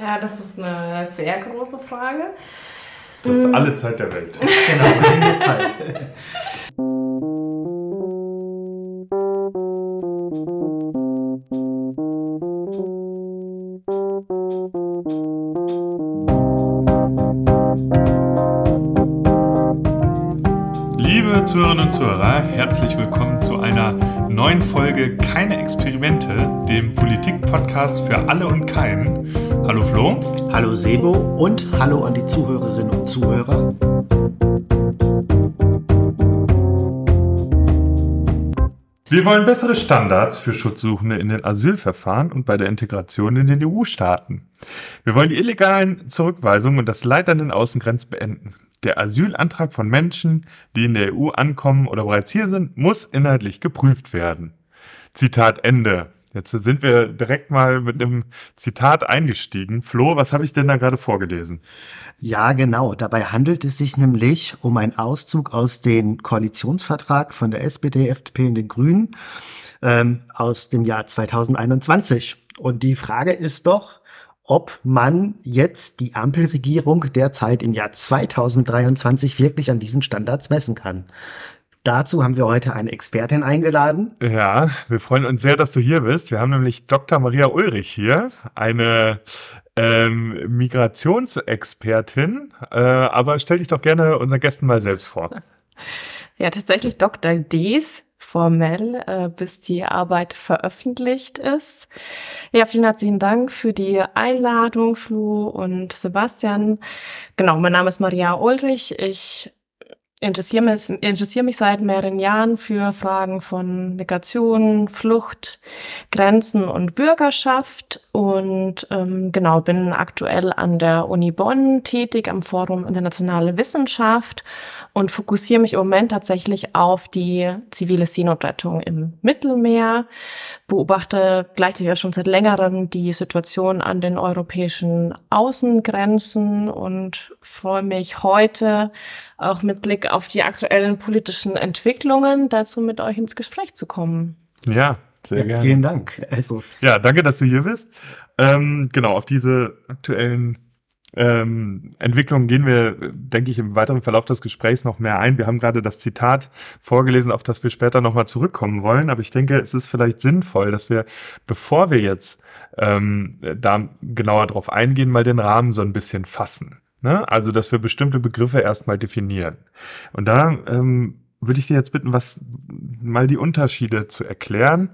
Ja, das ist eine sehr große Frage. Du hast alle Zeit der Welt. Genau, keine Zeit. Liebe Zuhörerinnen und Zuhörer, herzlich willkommen zu einer neuen Folge Keine Experimente, dem Politik-Podcast für alle und keinen. Hallo. Hallo Sebo und hallo an die Zuhörerinnen und Zuhörer. Wir wollen bessere Standards für Schutzsuchende in den Asylverfahren und bei der Integration in den EU-Staaten. Wir wollen die illegalen Zurückweisungen und das Leid an den Außengrenzen beenden. Der Asylantrag von Menschen, die in der EU ankommen oder bereits hier sind, muss inhaltlich geprüft werden. Zitat Ende. Jetzt sind wir direkt mal mit einem Zitat eingestiegen. Flo, was habe ich denn da gerade vorgelesen? Ja, genau. Dabei handelt es sich nämlich um einen Auszug aus dem Koalitionsvertrag von der SPD, FDP und den Grünen ähm, aus dem Jahr 2021. Und die Frage ist doch, ob man jetzt die Ampelregierung derzeit im Jahr 2023 wirklich an diesen Standards messen kann. Dazu haben wir heute eine Expertin eingeladen. Ja, wir freuen uns sehr, dass du hier bist. Wir haben nämlich Dr. Maria Ulrich hier, eine ähm, Migrationsexpertin. Äh, aber stell dich doch gerne unseren Gästen mal selbst vor. Ja, tatsächlich Dr. Ds formell, äh, bis die Arbeit veröffentlicht ist. Ja, vielen herzlichen Dank für die Einladung, Flu und Sebastian. Genau, mein Name ist Maria Ulrich. Ich interessiere mich, interessiere mich seit mehreren Jahren für Fragen von Migration, Flucht, Grenzen und Bürgerschaft. Und ähm, genau bin aktuell an der Uni Bonn tätig am Forum Internationale Wissenschaft und fokussiere mich im Moment tatsächlich auf die zivile Seenotrettung im Mittelmeer, beobachte gleichzeitig auch schon seit längerem die Situation an den europäischen Außengrenzen und freue mich heute auch mit Blick auf die aktuellen politischen Entwicklungen dazu mit euch ins Gespräch zu kommen. Ja, sehr ja, gerne. Vielen Dank. Also. Ja, danke, dass du hier bist. Ähm, genau, auf diese aktuellen ähm, Entwicklungen gehen wir, denke ich, im weiteren Verlauf des Gesprächs noch mehr ein. Wir haben gerade das Zitat vorgelesen, auf das wir später nochmal zurückkommen wollen. Aber ich denke, es ist vielleicht sinnvoll, dass wir, bevor wir jetzt ähm, da genauer drauf eingehen, mal den Rahmen so ein bisschen fassen. Ne? Also, dass wir bestimmte Begriffe erstmal definieren. Und da ähm, würde ich dir jetzt bitten, was mal die Unterschiede zu erklären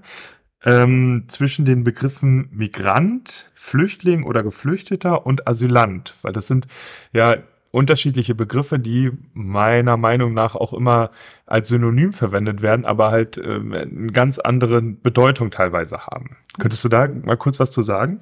ähm, zwischen den Begriffen Migrant, Flüchtling oder Geflüchteter und Asylant, weil das sind ja unterschiedliche Begriffe, die meiner Meinung nach auch immer als Synonym verwendet werden, aber halt ähm, eine ganz andere Bedeutung teilweise haben. Könntest du da mal kurz was zu sagen?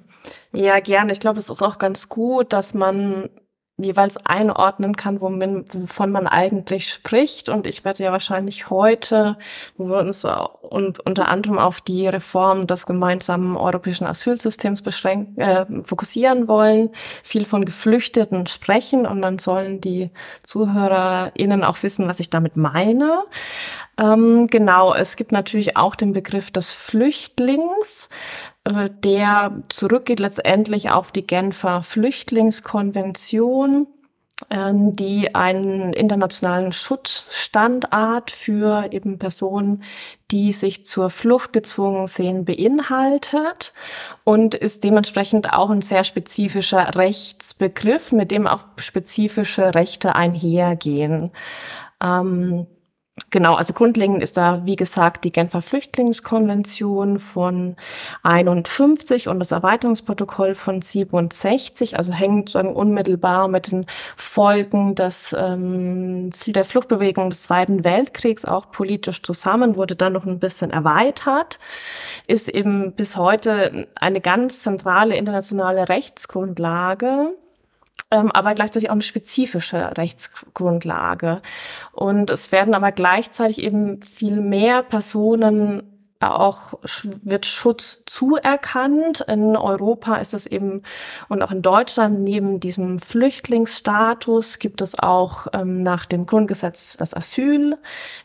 Ja, gerne. Ich glaube, es ist auch ganz gut, dass man jeweils einordnen kann, wovon man eigentlich spricht. Und ich werde ja wahrscheinlich heute, wo wir uns unter anderem auf die Reform des gemeinsamen europäischen Asylsystems beschränken, äh, fokussieren wollen, viel von Geflüchteten sprechen und dann sollen die ZuhörerInnen auch wissen, was ich damit meine. Ähm, genau, es gibt natürlich auch den Begriff des Flüchtlings. Äh, der zurückgeht letztendlich auf die Genfer Flüchtlingskonvention, ähm, die einen internationalen Schutzstandard für eben Personen, die sich zur Flucht gezwungen sehen, beinhaltet und ist dementsprechend auch ein sehr spezifischer Rechtsbegriff, mit dem auch spezifische Rechte einhergehen. Ähm, Genau, also grundlegend ist da, wie gesagt, die Genfer Flüchtlingskonvention von 51 und das Erweiterungsprotokoll von 67, also hängt sozusagen unmittelbar mit den Folgen des, ähm, der Fluchtbewegung des Zweiten Weltkriegs auch politisch zusammen, wurde dann noch ein bisschen erweitert, ist eben bis heute eine ganz zentrale internationale Rechtsgrundlage aber gleichzeitig auch eine spezifische Rechtsgrundlage. Und es werden aber gleichzeitig eben viel mehr Personen auch wird Schutz zuerkannt. In Europa ist es eben und auch in Deutschland neben diesem Flüchtlingsstatus gibt es auch ähm, nach dem Grundgesetz das Asyl.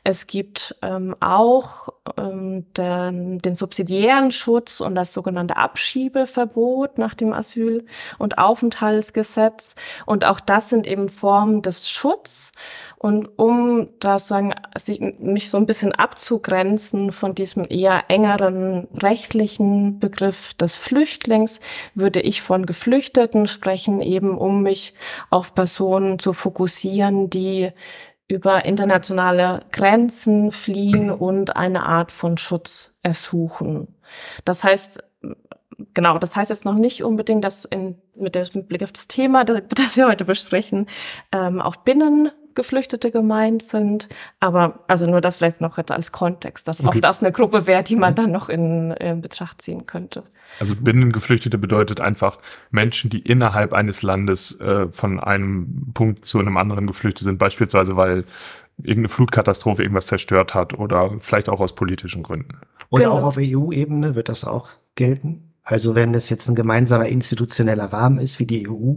Es gibt ähm, auch ähm, den, den subsidiären Schutz und das sogenannte Abschiebeverbot nach dem Asyl- und Aufenthaltsgesetz. Und auch das sind eben Formen des Schutz. Und um da sagen, sich, mich so ein bisschen abzugrenzen von diesem eher engeren rechtlichen Begriff des Flüchtlings, würde ich von Geflüchteten sprechen, eben um mich auf Personen zu fokussieren, die über internationale Grenzen fliehen und eine Art von Schutz ersuchen. Das heißt, genau, das heißt jetzt noch nicht unbedingt, dass in, mit dem Blick auf das Thema, das wir heute besprechen, ähm, auch binnen Geflüchtete gemeint sind. Aber also nur das vielleicht noch jetzt als Kontext, dass okay. auch das eine Gruppe wäre, die man dann noch in, in Betracht ziehen könnte. Also Binnengeflüchtete bedeutet einfach Menschen, die innerhalb eines Landes äh, von einem Punkt zu einem anderen geflüchtet sind, beispielsweise weil irgendeine Flutkatastrophe irgendwas zerstört hat oder vielleicht auch aus politischen Gründen. Oder genau. auch auf EU-Ebene wird das auch gelten? Also wenn das jetzt ein gemeinsamer institutioneller Rahmen ist wie die EU,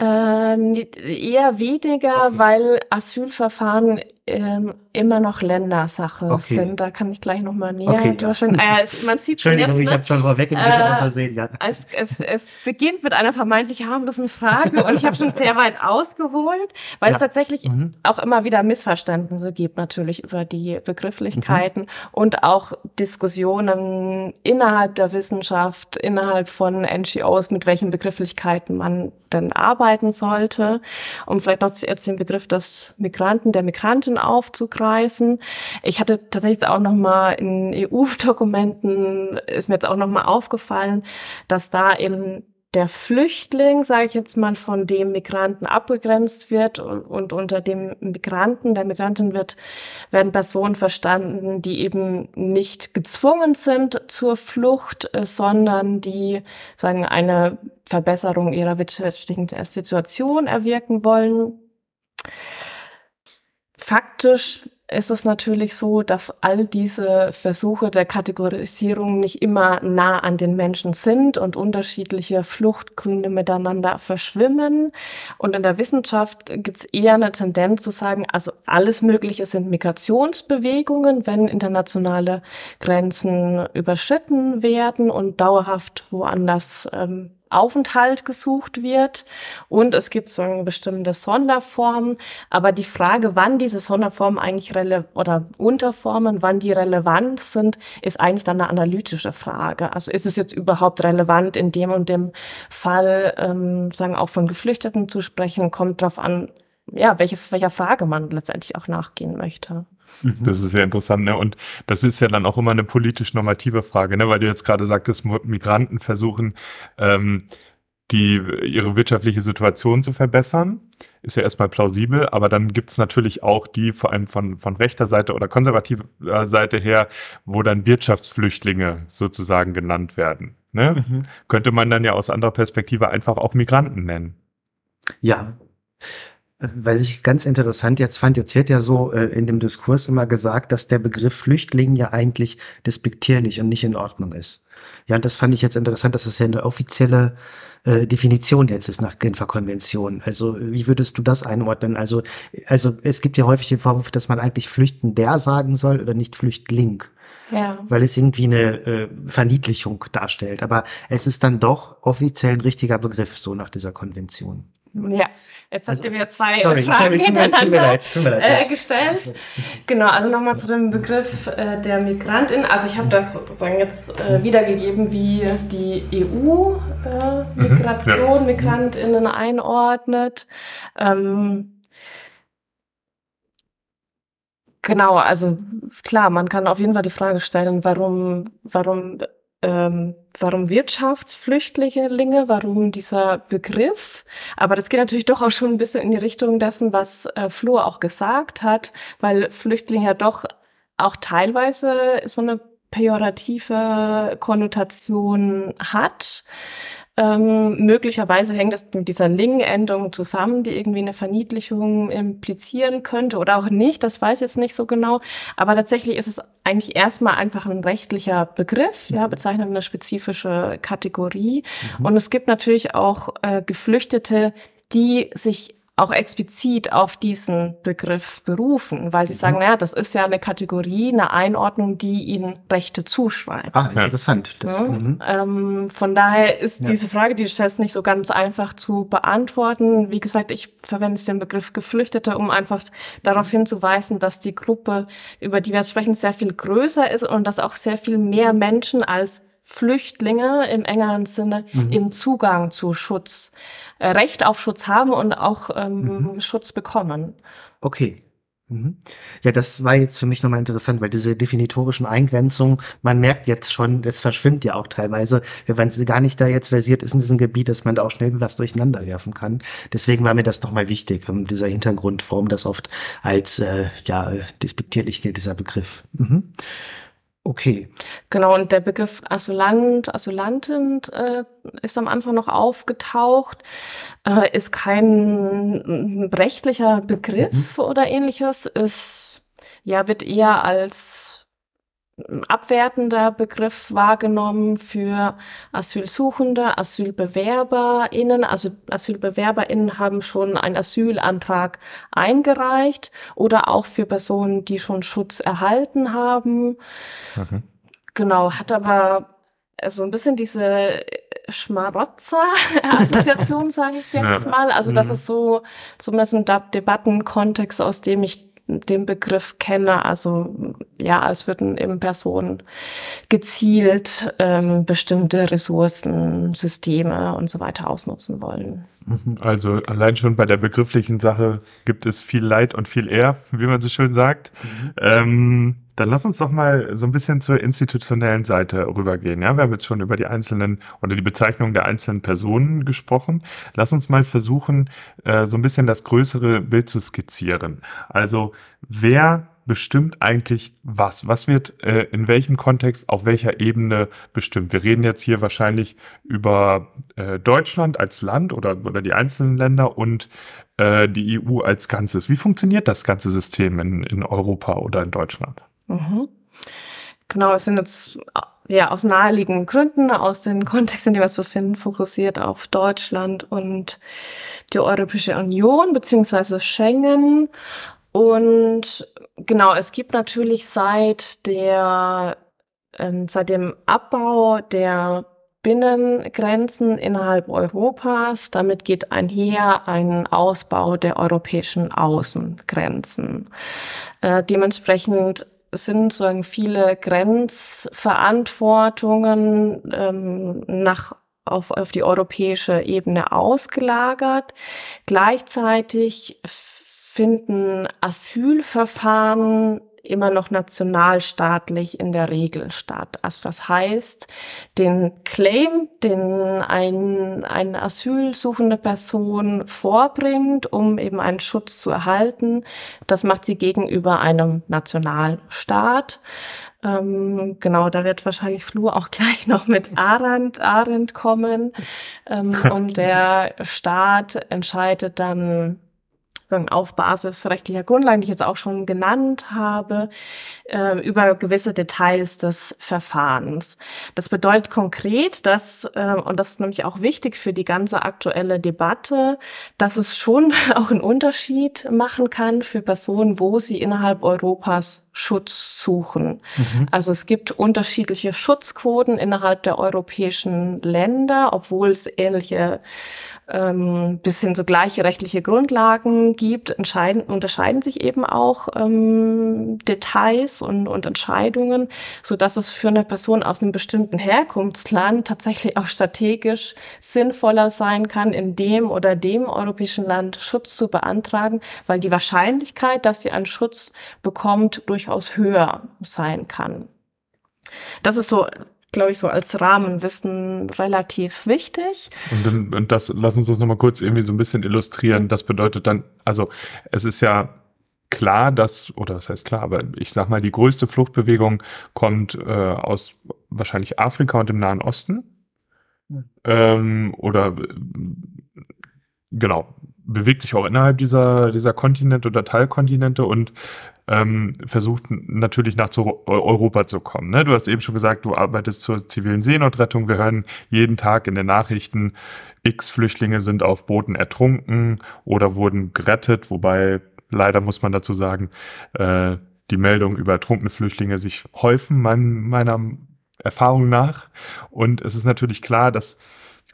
äh, eher weniger, weil Asylverfahren ähm, immer noch Ländersache okay. sind. Da kann ich gleich noch mal näher okay, ja. äh, es, man sieht schon jetzt, ne? ich habe schon vorweggegriffen, äh, was. Ja. Es, es, es beginnt mit einer vermeintlich harmlosen Frage und ich habe schon sehr weit ausgeholt, weil ja. es tatsächlich mhm. auch immer wieder Missverständnisse gibt natürlich über die Begrifflichkeiten mhm. und auch Diskussionen innerhalb der Wissenschaft, innerhalb von NGOs, mit welchen Begrifflichkeiten man denn arbeiten sollte. Um vielleicht noch jetzt den Begriff des Migranten, der Migrantin Menschen aufzugreifen. Ich hatte tatsächlich auch noch mal in EU-Dokumenten ist mir jetzt auch noch mal aufgefallen, dass da eben der Flüchtling, sage ich jetzt mal, von dem Migranten abgegrenzt wird und, und, unter dem Migranten, der Migrantin wird, werden Personen verstanden, die eben nicht gezwungen sind zur Flucht, äh, sondern die sagen eine Verbesserung ihrer wirtschaftlichen Situation erwirken wollen. Faktisch ist es natürlich so, dass all diese Versuche der Kategorisierung nicht immer nah an den Menschen sind und unterschiedliche Fluchtgründe miteinander verschwimmen. Und in der Wissenschaft gibt es eher eine Tendenz zu sagen, also alles Mögliche sind Migrationsbewegungen, wenn internationale Grenzen überschritten werden und dauerhaft woanders ähm, Aufenthalt gesucht wird und es gibt so eine bestimmte Sonderformen. Aber die Frage, wann diese Sonderformen eigentlich rele oder Unterformen, wann die relevant sind, ist eigentlich dann eine analytische Frage. Also ist es jetzt überhaupt relevant, in dem und dem Fall, ähm, sagen auch von Geflüchteten zu sprechen, kommt darauf an, ja, welche, welcher Frage man letztendlich auch nachgehen möchte. Mhm. Das ist sehr interessant, ne? Und das ist ja dann auch immer eine politisch-normative Frage, ne? Weil du jetzt gerade sagtest, Migranten versuchen, ähm, die ihre wirtschaftliche Situation zu verbessern, ist ja erstmal plausibel, aber dann gibt's natürlich auch die, vor allem von, von rechter Seite oder konservativer Seite her, wo dann Wirtschaftsflüchtlinge sozusagen genannt werden. Ne? Mhm. Könnte man dann ja aus anderer Perspektive einfach auch Migranten nennen. Ja, was ich ganz interessant jetzt fand, jetzt wird ja so äh, in dem Diskurs immer gesagt, dass der Begriff Flüchtling ja eigentlich despektierlich und nicht in Ordnung ist. Ja, und das fand ich jetzt interessant, dass es ja eine offizielle äh, Definition jetzt ist nach Genfer Konvention. Also wie würdest du das einordnen? Also, also es gibt ja häufig den Vorwurf, dass man eigentlich Flüchtender sagen soll oder nicht Flüchtling. Ja. Weil es irgendwie eine äh, Verniedlichung darstellt. Aber es ist dann doch offiziell ein richtiger Begriff, so nach dieser Konvention. Ja, jetzt habt also, ihr mir zwei sorry, Fragen hintereinander äh, gestellt. Genau, also nochmal zu dem Begriff äh, der Migrantin. Also ich habe das sozusagen jetzt äh, wiedergegeben, wie die EU äh, mhm, Migration, ja. Migrantinnen einordnet. Ähm, genau, also klar, man kann auf jeden Fall die Frage stellen, warum, warum ähm, warum Wirtschaftsflüchtlinge, warum dieser Begriff. Aber das geht natürlich doch auch schon ein bisschen in die Richtung dessen, was äh, Flo auch gesagt hat, weil Flüchtling ja doch auch teilweise so eine pejorative Konnotation hat. Ähm, möglicherweise hängt es mit dieser Ling-Endung zusammen, die irgendwie eine Verniedlichung implizieren könnte oder auch nicht, das weiß ich jetzt nicht so genau. Aber tatsächlich ist es eigentlich erstmal einfach ein rechtlicher Begriff, ja, bezeichnet eine spezifische Kategorie. Mhm. Und es gibt natürlich auch äh, Geflüchtete, die sich auch explizit auf diesen Begriff berufen, weil sie sagen, mhm. naja, das ist ja eine Kategorie, eine Einordnung, die ihnen Rechte zuschreibt. Ah, interessant. Das, ja. mhm. ähm, von daher ist ja. diese Frage, die du stellst, nicht so ganz einfach zu beantworten. Wie gesagt, ich verwende den Begriff Geflüchtete, um einfach darauf hinzuweisen, dass die Gruppe, über die wir sprechen, sehr viel größer ist und dass auch sehr viel mehr Menschen als Flüchtlinge im engeren Sinne mhm. im Zugang zu Schutz, äh, Recht auf Schutz haben und auch ähm, mhm. Schutz bekommen. Okay. Mhm. Ja, das war jetzt für mich nochmal interessant, weil diese definitorischen Eingrenzungen, man merkt jetzt schon, es verschwimmt ja auch teilweise, wenn sie gar nicht da jetzt versiert ist in diesem Gebiet, dass man da auch schnell was durcheinander werfen kann. Deswegen war mir das nochmal wichtig, um, dieser Hintergrund, warum das oft als äh, ja despektierlich gilt, dieser Begriff. Mhm. Okay. Genau, und der Begriff Asylant, Asylantin äh, ist am Anfang noch aufgetaucht, äh, ist kein rechtlicher Begriff mhm. oder ähnliches, ist, ja, wird eher als abwertender Begriff wahrgenommen für Asylsuchende, AsylbewerberInnen. Also AsylbewerberInnen haben schon einen Asylantrag eingereicht oder auch für Personen, die schon Schutz erhalten haben. Okay. Genau, hat aber so ein bisschen diese Schmarotzer-Assoziation, sage ich jetzt ja. mal. Also das mhm. ist so zumindest ein Debattenkontext, aus dem ich den Begriff kenne. Also ja, als würden eben Personen gezielt ähm, bestimmte Ressourcen, Systeme und so weiter ausnutzen wollen. Mhm. Also allein schon bei der begrifflichen Sache gibt es viel Leid und viel Ehr, wie man so schön sagt. Mhm. Ähm, dann lass uns doch mal so ein bisschen zur institutionellen Seite rübergehen. Ja, wir haben jetzt schon über die einzelnen oder die Bezeichnung der einzelnen Personen gesprochen. Lass uns mal versuchen, äh, so ein bisschen das größere Bild zu skizzieren. Also wer bestimmt eigentlich was? Was wird äh, in welchem Kontext, auf welcher Ebene bestimmt? Wir reden jetzt hier wahrscheinlich über äh, Deutschland als Land oder, oder die einzelnen Länder und äh, die EU als Ganzes. Wie funktioniert das ganze System in, in Europa oder in Deutschland? Mhm. Genau, es sind jetzt ja aus naheliegenden Gründen, aus den Kontexten, in denen wir uns befinden, fokussiert auf Deutschland und die Europäische Union beziehungsweise Schengen. Und genau, es gibt natürlich seit der ähm, seit dem Abbau der Binnengrenzen innerhalb Europas. Damit geht einher ein Ausbau der europäischen Außengrenzen. Äh, dementsprechend sind sozusagen viele Grenzverantwortungen ähm, nach auf, auf die europäische Ebene ausgelagert. Gleichzeitig finden Asylverfahren immer noch nationalstaatlich in der Regel statt. Also das heißt, den Claim, den ein, eine asylsuchende Person vorbringt, um eben einen Schutz zu erhalten, das macht sie gegenüber einem Nationalstaat. Ähm, genau, da wird wahrscheinlich Flu auch gleich noch mit Arendt, Arendt kommen. Ähm, und der Staat entscheidet dann, auf Basis rechtlicher Grundlagen, die ich jetzt auch schon genannt habe, äh, über gewisse Details des Verfahrens. Das bedeutet konkret, dass, äh, und das ist nämlich auch wichtig für die ganze aktuelle Debatte, dass es schon auch einen Unterschied machen kann für Personen, wo sie innerhalb Europas Schutz suchen. Mhm. Also es gibt unterschiedliche Schutzquoten innerhalb der europäischen Länder, obwohl es ähnliche ähm, bis hin so gleiche rechtliche Grundlagen gibt, entscheiden, unterscheiden sich eben auch ähm, Details und, und Entscheidungen, so dass es für eine Person aus einem bestimmten Herkunftsland tatsächlich auch strategisch sinnvoller sein kann, in dem oder dem europäischen Land Schutz zu beantragen, weil die Wahrscheinlichkeit, dass sie einen Schutz bekommt, durchaus höher sein kann. Das ist so glaube ich, so als Rahmenwissen relativ wichtig. Und, und das, lass uns das nochmal kurz irgendwie so ein bisschen illustrieren. Das bedeutet dann, also es ist ja klar, dass, oder das heißt klar, aber ich sag mal, die größte Fluchtbewegung kommt äh, aus wahrscheinlich Afrika und dem Nahen Osten. ähm, oder genau, bewegt sich auch innerhalb dieser, dieser Kontinente oder Teilkontinente und ähm, versucht natürlich nach zu Europa zu kommen. Ne? Du hast eben schon gesagt, du arbeitest zur zivilen Seenotrettung. Wir hören jeden Tag in den Nachrichten, x Flüchtlinge sind auf Booten ertrunken oder wurden gerettet, wobei leider muss man dazu sagen, äh, die Meldungen über ertrunkene Flüchtlinge sich häufen, mein, meiner Erfahrung nach. Und es ist natürlich klar, dass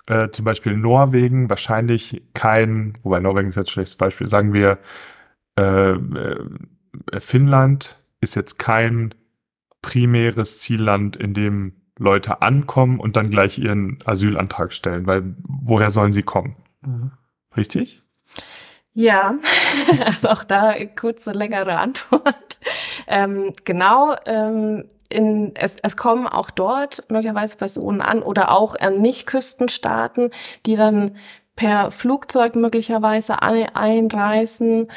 äh, zum Beispiel Norwegen wahrscheinlich kein, wobei Norwegen ist jetzt ein schlechtes Beispiel, sagen wir, äh, äh, Finnland ist jetzt kein primäres Zielland, in dem Leute ankommen und dann gleich ihren Asylantrag stellen, weil woher sollen sie kommen? Mhm. Richtig? Ja, also auch da kurze, längere Antwort. Ähm, genau, ähm, in, es, es kommen auch dort möglicherweise Personen an oder auch an Nicht-Küstenstaaten, die dann per Flugzeug möglicherweise einreisen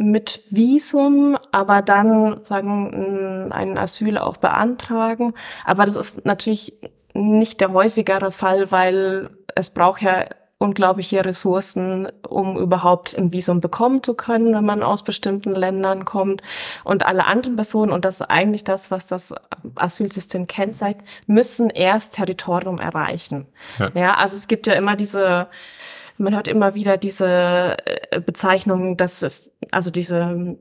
mit Visum, aber dann sagen ein Asyl auch beantragen. Aber das ist natürlich nicht der häufigere Fall, weil es braucht ja unglaubliche Ressourcen, um überhaupt ein Visum bekommen zu können, wenn man aus bestimmten Ländern kommt. Und alle anderen Personen, und das ist eigentlich das, was das Asylsystem kennzeichnet, müssen erst Territorium erreichen. Ja, ja also es gibt ja immer diese, man hört immer wieder diese äh, Bezeichnung, dass es, also diese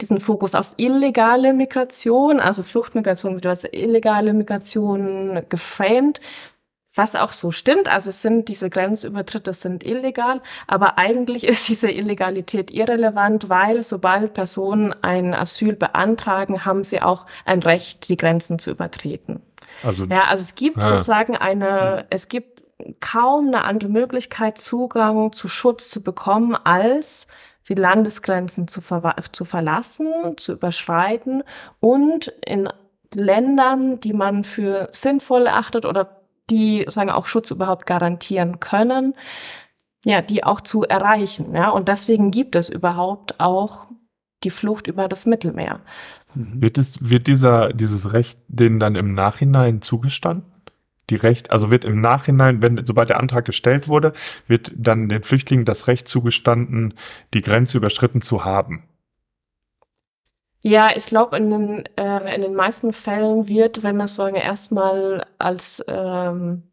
diesen Fokus auf illegale Migration, also Fluchtmigration wird als illegale Migration geframed. Was auch so stimmt, also es sind diese Grenzübertritte sind illegal, aber eigentlich ist diese Illegalität irrelevant, weil sobald Personen ein Asyl beantragen, haben sie auch ein Recht, die Grenzen zu übertreten. Also, ja, also es gibt ah. sozusagen eine, es gibt kaum eine andere Möglichkeit, Zugang zu Schutz zu bekommen, als die Landesgrenzen zu, ver zu verlassen, zu überschreiten und in Ländern, die man für sinnvoll erachtet oder die sagen auch Schutz überhaupt garantieren können, ja, die auch zu erreichen. Ja, und deswegen gibt es überhaupt auch die Flucht über das Mittelmeer. Wird es, wird dieser, dieses Recht denen dann im Nachhinein zugestanden? Die Recht, also wird im Nachhinein, wenn, sobald der Antrag gestellt wurde, wird dann den Flüchtlingen das Recht zugestanden, die Grenze überschritten zu haben? Ja, ich glaube, in, den, äh, in den meisten Fällen wird, wenn man sagen, erstmal als, ähm,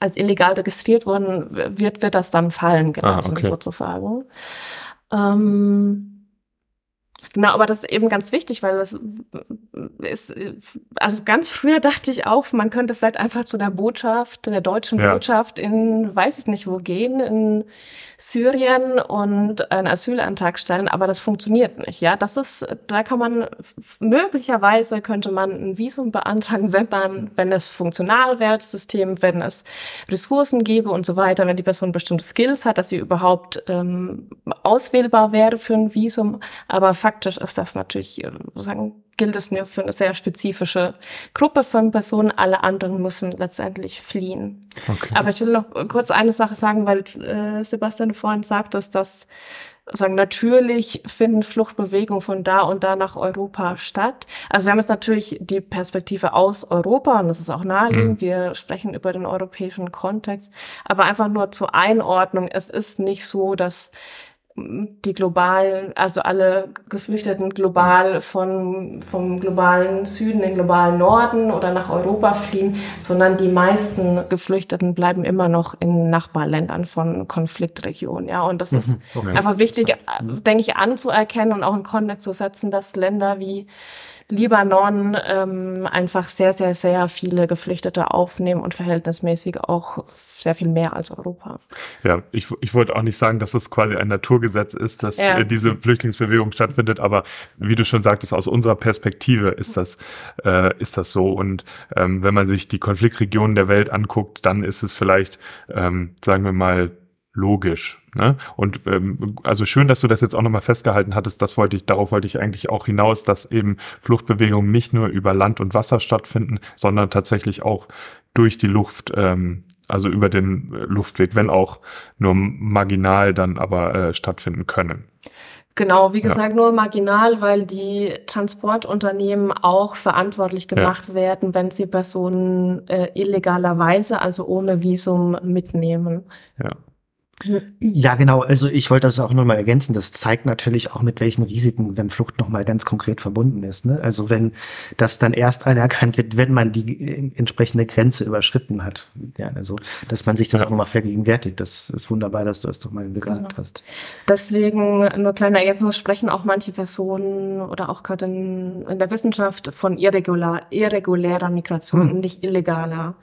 als illegal registriert worden wird, wird das dann fallen gelassen, ah, okay. sozusagen. Ähm, Genau, aber das ist eben ganz wichtig, weil das ist, also ganz früher dachte ich auch, man könnte vielleicht einfach zu der Botschaft, der deutschen ja. Botschaft in, weiß ich nicht wo gehen, in Syrien und einen Asylantrag stellen, aber das funktioniert nicht, ja. Das ist, da kann man, möglicherweise könnte man ein Visum beantragen, wenn man, wenn es funktional wäre, das System, wenn es Ressourcen gäbe und so weiter, wenn die Person bestimmte Skills hat, dass sie überhaupt ähm, auswählbar wäre für ein Visum, aber faktisch praktisch ist das natürlich, äh, sagen, gilt es nur für eine sehr spezifische Gruppe von Personen. Alle anderen müssen letztendlich fliehen. Okay. Aber ich will noch kurz eine Sache sagen, weil äh, Sebastian vorhin sagt, dass das sagen, natürlich finden Fluchtbewegungen von da und da nach Europa statt. Also wir haben jetzt natürlich die Perspektive aus Europa und das ist auch naheliegend. Mhm. Wir sprechen über den europäischen Kontext. Aber einfach nur zur Einordnung. Es ist nicht so, dass die globalen, also alle Geflüchteten global von, vom globalen Süden in den globalen Norden oder nach Europa fliehen, sondern die meisten Geflüchteten bleiben immer noch in Nachbarländern von Konfliktregionen. Ja, und das ist mhm. okay. einfach wichtig, mhm. denke ich, anzuerkennen und auch in Kontext zu setzen, dass Länder wie Libanon ähm, einfach sehr, sehr, sehr viele Geflüchtete aufnehmen und verhältnismäßig auch sehr viel mehr als Europa. Ja, ich, ich wollte auch nicht sagen, dass es quasi ein Naturgesetz ist, dass ja. Äh, diese Flüchtlingsbewegung stattfindet, aber wie du schon sagtest, aus unserer Perspektive ist das, äh, ist das so. Und ähm, wenn man sich die Konfliktregionen der Welt anguckt, dann ist es vielleicht, ähm, sagen wir mal, logisch. Ne? Und ähm, also schön, dass du das jetzt auch nochmal festgehalten hattest. Das wollte ich, darauf wollte ich eigentlich auch hinaus, dass eben Fluchtbewegungen nicht nur über Land und Wasser stattfinden, sondern tatsächlich auch durch die Luft, ähm, also über den Luftweg, wenn auch nur marginal dann aber äh, stattfinden können. Genau, wie gesagt, ja. nur marginal, weil die Transportunternehmen auch verantwortlich gemacht ja. werden, wenn sie Personen äh, illegalerweise, also ohne Visum mitnehmen. Ja. Ja, genau. Also ich wollte das auch nochmal ergänzen. Das zeigt natürlich auch, mit welchen Risiken wenn Flucht nochmal ganz konkret verbunden ist. Ne? Also wenn das dann erst anerkannt wird, wenn man die äh, entsprechende Grenze überschritten hat. Ja, also dass man sich das ja. auch nochmal vergegenwärtigt. Das ist wunderbar, dass du es doch mal gesagt genau. hast. Deswegen, nur kleine Ergänzung, sprechen auch manche Personen oder auch gerade in, in der Wissenschaft von irregular, irregulärer Migration, hm. nicht illegaler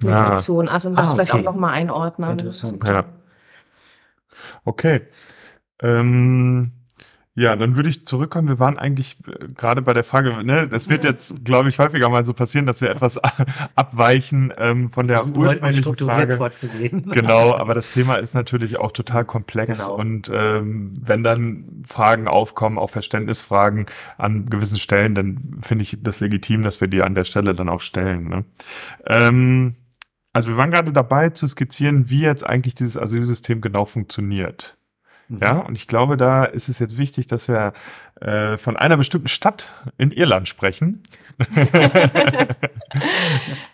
Migration. Ja. Also um das ah, okay. vielleicht auch nochmal einordnen. Interessant. Ja. Okay. Ähm, ja, dann würde ich zurückkommen. Wir waren eigentlich äh, gerade bei der Frage, ne, das wird jetzt, glaube ich, häufiger mal so passieren, dass wir etwas abweichen ähm, von der also, ursprünglichen Frage. Vorzugehen. Genau, aber das Thema ist natürlich auch total komplex genau. und ähm, wenn dann Fragen aufkommen, auch Verständnisfragen an gewissen Stellen, dann finde ich das legitim, dass wir die an der Stelle dann auch stellen. Ne? Ähm, also wir waren gerade dabei zu skizzieren, wie jetzt eigentlich dieses Asylsystem genau funktioniert. Mhm. Ja, und ich glaube, da ist es jetzt wichtig, dass wir äh, von einer bestimmten Stadt in Irland sprechen.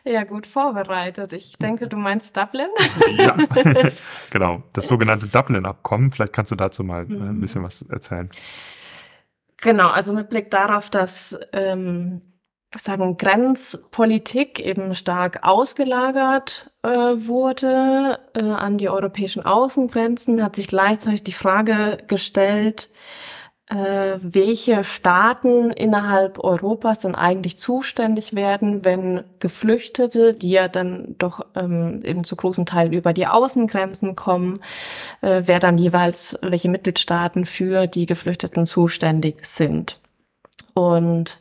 ja, gut vorbereitet. Ich denke, du meinst Dublin. ja, genau. Das sogenannte Dublin-Abkommen. Vielleicht kannst du dazu mal mhm. ein bisschen was erzählen. Genau, also mit Blick darauf, dass ähm, sagen, Grenzpolitik eben stark ausgelagert äh, wurde äh, an die europäischen Außengrenzen, hat sich gleichzeitig die Frage gestellt, äh, welche Staaten innerhalb Europas dann eigentlich zuständig werden, wenn Geflüchtete, die ja dann doch ähm, eben zu großen Teilen über die Außengrenzen kommen, äh, wer dann jeweils welche Mitgliedstaaten für die Geflüchteten zuständig sind. Und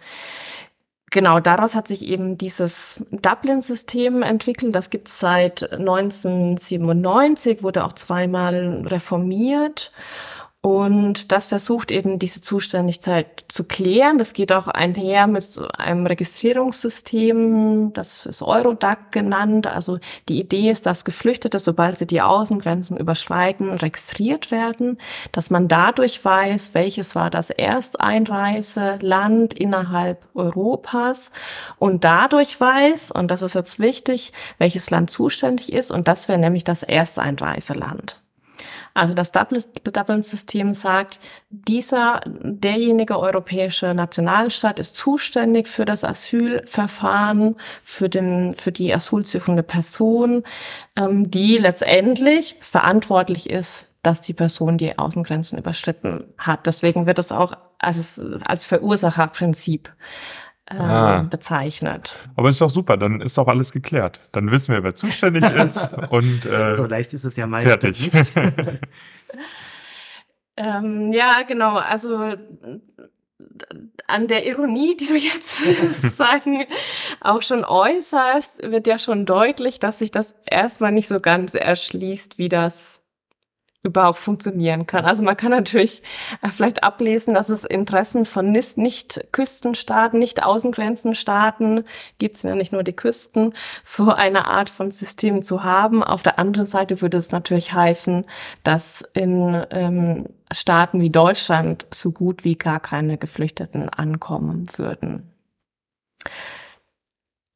Genau, daraus hat sich eben dieses Dublin-System entwickelt. Das gibt es seit 1997, wurde auch zweimal reformiert. Und das versucht eben diese Zuständigkeit zu klären. Das geht auch einher mit einem Registrierungssystem, das ist Eurodac genannt. Also die Idee ist, dass Geflüchtete, sobald sie die Außengrenzen überschreiten, registriert werden, dass man dadurch weiß, welches war das Ersteinreiseland innerhalb Europas und dadurch weiß, und das ist jetzt wichtig, welches Land zuständig ist und das wäre nämlich das Ersteinreiseland. Also das Dublin-System sagt, dieser, derjenige europäische Nationalstaat ist zuständig für das Asylverfahren, für den, für die asylsuchende Person, ähm, die letztendlich verantwortlich ist, dass die Person die Außengrenzen überschritten hat. Deswegen wird es auch als, als Verursacherprinzip ähm, ah. bezeichnet. Aber ist doch super, dann ist doch alles geklärt. Dann wissen wir, wer zuständig ist und äh, so leicht ist es ja meistens fertig. ähm, ja, genau. Also an der Ironie, die du jetzt sagen, auch schon äußerst, wird ja schon deutlich, dass sich das erstmal nicht so ganz erschließt, wie das überhaupt funktionieren kann. Also man kann natürlich äh, vielleicht ablesen, dass es Interessen von nicht Küstenstaaten, nicht Außengrenzenstaaten, gibt es ja nicht nur die Küsten, so eine Art von System zu haben. Auf der anderen Seite würde es natürlich heißen, dass in ähm, Staaten wie Deutschland so gut wie gar keine Geflüchteten ankommen würden.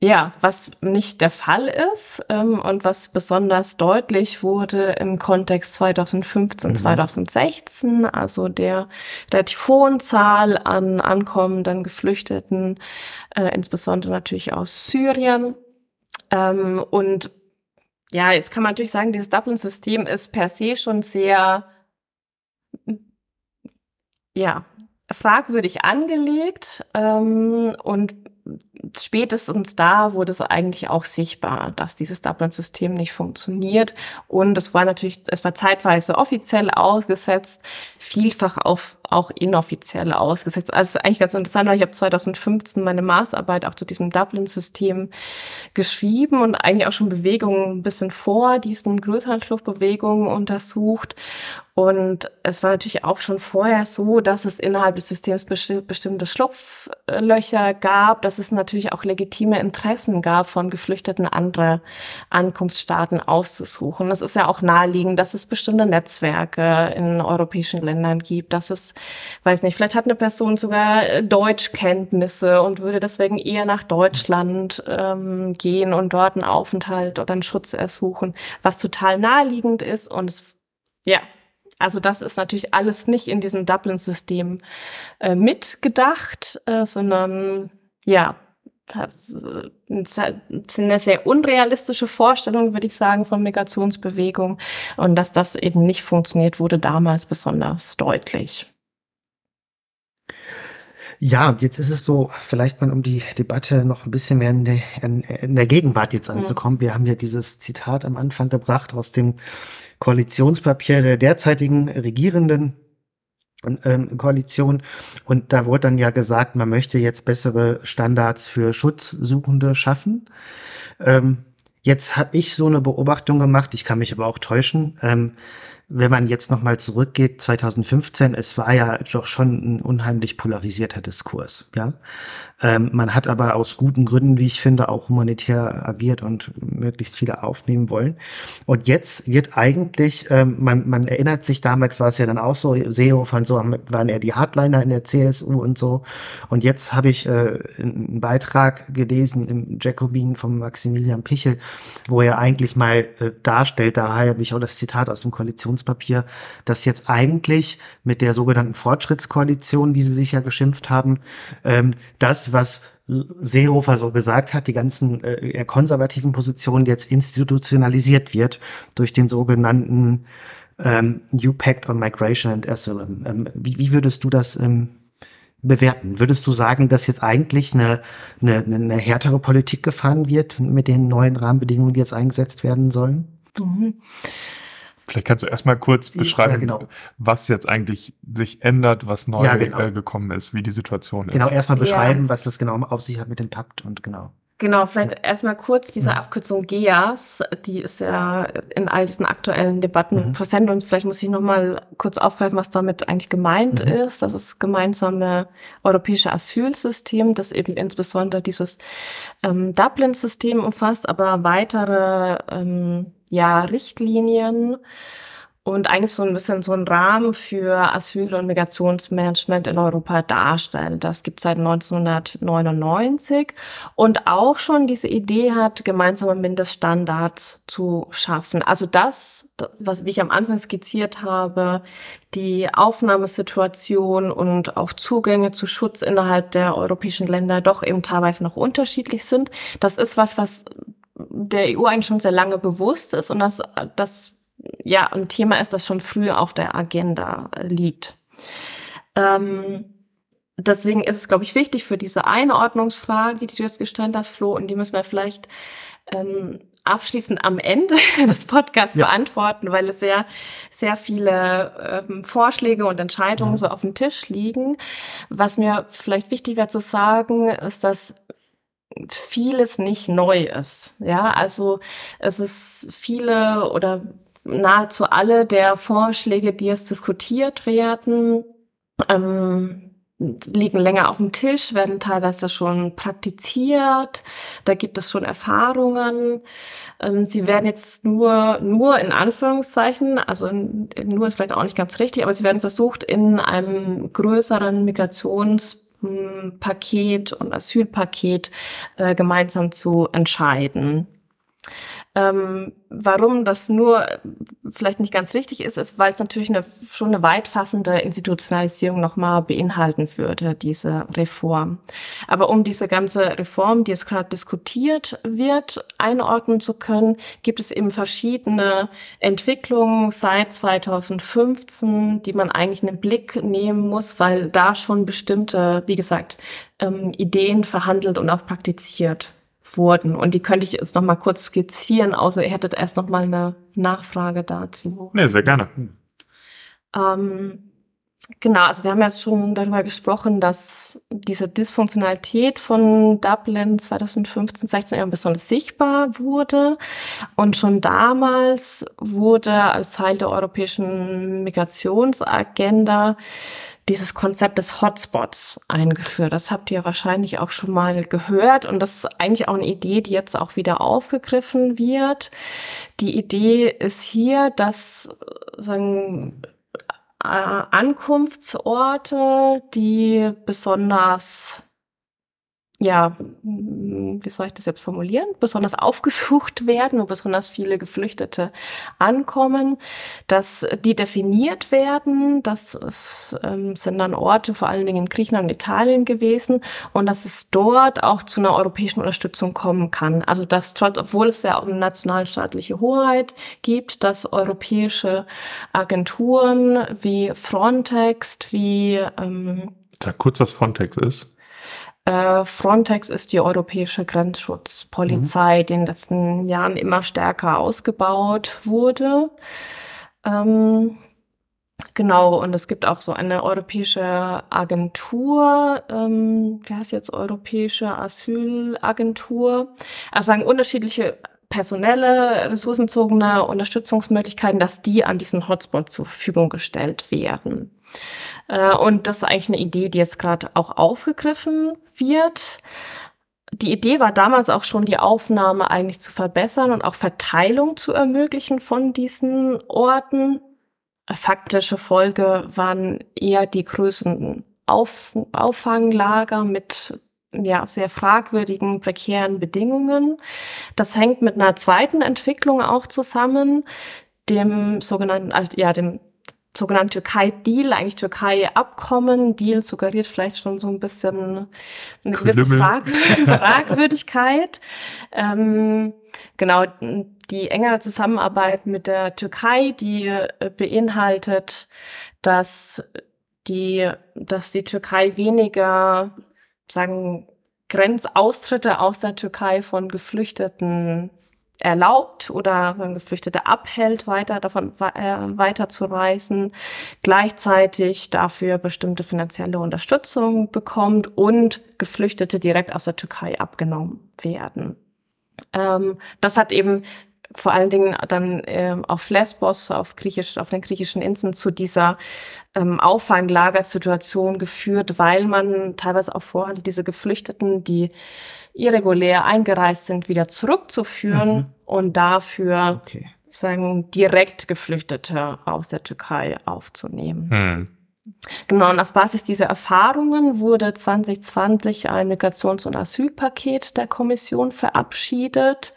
Ja, was nicht der Fall ist ähm, und was besonders deutlich wurde im Kontext 2015, mhm. 2016, also der relativ hohen Zahl an ankommenden Geflüchteten, äh, insbesondere natürlich aus Syrien. Ähm, und ja, jetzt kann man natürlich sagen, dieses Dublin-System ist per se schon sehr, ja, fragwürdig angelegt ähm, und spätestens da wurde es eigentlich auch sichtbar, dass dieses Dublin-System nicht funktioniert. Und es war natürlich, es war zeitweise offiziell ausgesetzt, vielfach auf auch inoffiziell ausgesetzt. Also eigentlich ganz interessant, weil ich habe 2015 meine Masterarbeit auch zu diesem Dublin-System geschrieben und eigentlich auch schon Bewegungen ein bisschen vor diesen größeren Fluchtbewegungen untersucht. Und es war natürlich auch schon vorher so, dass es innerhalb des Systems bestimmte Schlupflöcher gab, dass es natürlich auch legitime Interessen gab, von Geflüchteten andere Ankunftsstaaten auszusuchen. Es ist ja auch naheliegend, dass es bestimmte Netzwerke in europäischen Ländern gibt, dass es, weiß nicht, vielleicht hat eine Person sogar Deutschkenntnisse und würde deswegen eher nach Deutschland ähm, gehen und dort einen Aufenthalt oder einen Schutz ersuchen, was total naheliegend ist und es, ja, also das ist natürlich alles nicht in diesem Dublin-System äh, mitgedacht, äh, sondern ja, eine sehr unrealistische Vorstellung, würde ich sagen, von Migrationsbewegung. Und dass das eben nicht funktioniert, wurde damals besonders deutlich. Ja, jetzt ist es so, vielleicht mal um die Debatte noch ein bisschen mehr in der, in der Gegenwart jetzt anzukommen. Mhm. Wir haben ja dieses Zitat am Anfang gebracht aus dem Koalitionspapier der derzeitigen Regierenden ähm, Koalition. Und da wurde dann ja gesagt, man möchte jetzt bessere Standards für Schutzsuchende schaffen. Ähm, jetzt habe ich so eine Beobachtung gemacht, ich kann mich aber auch täuschen. Ähm, wenn man jetzt nochmal zurückgeht, 2015, es war ja doch schon ein unheimlich polarisierter Diskurs, ja. Ähm, man hat aber aus guten Gründen, wie ich finde, auch humanitär agiert und möglichst viele aufnehmen wollen. Und jetzt wird eigentlich, ähm, man, man erinnert sich, damals war es ja dann auch so, Seehofer und so waren ja die Hardliner in der CSU und so. Und jetzt habe ich äh, einen Beitrag gelesen im Jacobin von Maximilian Pichel, wo er eigentlich mal äh, darstellt, da habe ich auch das Zitat aus dem Koalitionspapier, dass jetzt eigentlich mit der sogenannten Fortschrittskoalition, wie sie sich ja geschimpft haben, ähm, das was Seehofer so gesagt hat, die ganzen äh, konservativen Positionen jetzt institutionalisiert wird durch den sogenannten ähm, New Pact on Migration and Asylum. Ähm, wie, wie würdest du das ähm, bewerten? Würdest du sagen, dass jetzt eigentlich eine, eine, eine härtere Politik gefahren wird mit den neuen Rahmenbedingungen, die jetzt eingesetzt werden sollen? Mhm. Vielleicht kannst du erstmal kurz beschreiben, ja, genau. was jetzt eigentlich sich ändert, was neu ja, genau. äh, gekommen ist, wie die Situation ist. Genau, erstmal beschreiben, ja. was das genau auf sich hat mit dem Pakt und genau. Genau, vielleicht ja. erstmal kurz diese Abkürzung GEAS, die ist ja in all diesen aktuellen Debatten mhm. präsent und vielleicht muss ich nochmal kurz aufgreifen, was damit eigentlich gemeint mhm. ist. Das ist gemeinsame europäische Asylsystem, das eben insbesondere dieses ähm, Dublin-System umfasst, aber weitere ähm, ja, Richtlinien und eigentlich so ein bisschen so ein Rahmen für Asyl- und Migrationsmanagement in Europa darstellt. Das gibt seit 1999 und auch schon diese Idee hat, gemeinsame Mindeststandards zu schaffen. Also das, was wie ich am Anfang skizziert habe, die Aufnahmesituation und auch Zugänge zu Schutz innerhalb der europäischen Länder doch eben teilweise noch unterschiedlich sind. Das ist was, was der EU eigentlich schon sehr lange bewusst ist und dass das ja ein Thema ist, das schon früh auf der Agenda liegt. Ähm, deswegen ist es, glaube ich, wichtig für diese Einordnungsfrage, die du jetzt gestellt hast, Flo, und die müssen wir vielleicht ähm, abschließend am Ende des Podcasts ja. beantworten, weil es sehr, sehr viele ähm, Vorschläge und Entscheidungen ja. so auf dem Tisch liegen. Was mir vielleicht wichtig wäre zu sagen, ist, dass vieles nicht neu ist. Ja, also es ist viele oder nahezu alle der Vorschläge, die jetzt diskutiert werden, ähm, liegen länger auf dem Tisch, werden teilweise schon praktiziert, da gibt es schon Erfahrungen. Ähm, sie werden jetzt nur, nur in Anführungszeichen, also nur ist vielleicht auch nicht ganz richtig, aber sie werden versucht, in einem größeren Migrations Paket und Asylpaket äh, gemeinsam zu entscheiden. Ähm, warum das nur vielleicht nicht ganz richtig ist, ist, weil es natürlich eine, schon eine weitfassende Institutionalisierung nochmal beinhalten würde, diese Reform. Aber um diese ganze Reform, die jetzt gerade diskutiert wird, einordnen zu können, gibt es eben verschiedene Entwicklungen seit 2015, die man eigentlich in den Blick nehmen muss, weil da schon bestimmte, wie gesagt, ähm, Ideen verhandelt und auch praktiziert wurden. Und die könnte ich jetzt noch mal kurz skizzieren, außer ihr hättet erst noch mal eine Nachfrage dazu. Nee, sehr gerne. Ähm, Genau, also wir haben jetzt schon darüber gesprochen, dass diese Dysfunktionalität von Dublin 2015, 16 eben besonders sichtbar wurde. Und schon damals wurde als Teil der europäischen Migrationsagenda dieses Konzept des Hotspots eingeführt. Das habt ihr wahrscheinlich auch schon mal gehört. Und das ist eigentlich auch eine Idee, die jetzt auch wieder aufgegriffen wird. Die Idee ist hier, dass sagen, äh, Ankunftsorte, die besonders ja, wie soll ich das jetzt formulieren, besonders aufgesucht werden, wo besonders viele Geflüchtete ankommen, dass die definiert werden. Das ist, ähm, sind dann Orte vor allen Dingen in Griechenland und Italien gewesen und dass es dort auch zu einer europäischen Unterstützung kommen kann. Also dass trotz, obwohl es ja auch eine nationalstaatliche Hoheit gibt, dass europäische Agenturen wie Frontex, wie ähm, Sag kurz, was Frontex ist. Äh, Frontex ist die europäische Grenzschutzpolizei, mhm. die in den letzten Jahren immer stärker ausgebaut wurde. Ähm, genau, und es gibt auch so eine europäische Agentur, ähm, wie heißt jetzt Europäische Asylagentur, also sagen unterschiedliche personelle, ressourcenbezogene Unterstützungsmöglichkeiten, dass die an diesen Hotspot zur Verfügung gestellt werden. Äh, und das ist eigentlich eine Idee, die jetzt gerade auch aufgegriffen wird. Die Idee war damals auch schon, die Aufnahme eigentlich zu verbessern und auch Verteilung zu ermöglichen von diesen Orten. Faktische Folge waren eher die größeren Auf Auffanglager mit ja, sehr fragwürdigen, prekären Bedingungen. Das hängt mit einer zweiten Entwicklung auch zusammen, dem sogenannten, also, ja, dem sogenannten Türkei-Deal, eigentlich Türkei-Abkommen. Deal suggeriert vielleicht schon so ein bisschen eine gewisse Frag Fragwürdigkeit. Ähm, genau, die engere Zusammenarbeit mit der Türkei, die äh, beinhaltet, dass die, dass die Türkei weniger sagen, Grenzaustritte aus der Türkei von Geflüchteten erlaubt oder Geflüchtete abhält, weiter davon äh, weiter gleichzeitig dafür bestimmte finanzielle Unterstützung bekommt und Geflüchtete direkt aus der Türkei abgenommen werden. Ähm, das hat eben vor allen Dingen dann äh, auf Lesbos, auf, griechisch, auf den griechischen Inseln zu dieser ähm, Auffanglagersituation geführt, weil man teilweise auch vorhat, diese Geflüchteten, die irregulär eingereist sind, wieder zurückzuführen mhm. und dafür okay. sagen direkt Geflüchtete aus der Türkei aufzunehmen. Mhm. Genau, und auf Basis dieser Erfahrungen wurde 2020 ein Migrations- und Asylpaket der Kommission verabschiedet.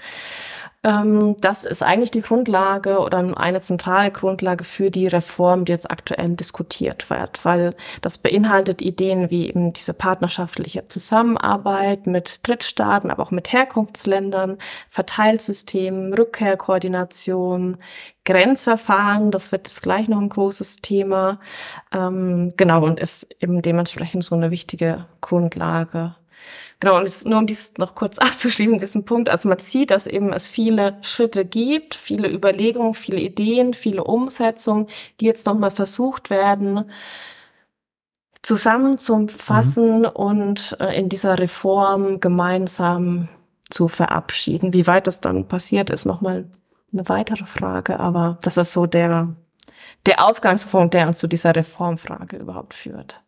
Ähm, das ist eigentlich die Grundlage oder eine zentrale Grundlage für die Reform, die jetzt aktuell diskutiert wird, weil das beinhaltet Ideen wie eben diese partnerschaftliche Zusammenarbeit mit Drittstaaten, aber auch mit Herkunftsländern, Verteilsystemen, Rückkehrkoordination, Grenzverfahren, das wird jetzt gleich noch ein großes Thema. Ähm, genau, und ist eben dementsprechend so eine wichtige Grundlage Genau, und jetzt nur um dies noch kurz abzuschließen, diesen Punkt. Also man sieht, dass eben es viele Schritte gibt, viele Überlegungen, viele Ideen, viele Umsetzungen, die jetzt nochmal versucht werden, zusammenzufassen mhm. und äh, in dieser Reform gemeinsam zu verabschieden. Wie weit das dann passiert, ist nochmal eine weitere Frage, aber das ist so der, der Ausgangspunkt, der uns zu dieser Reformfrage überhaupt führt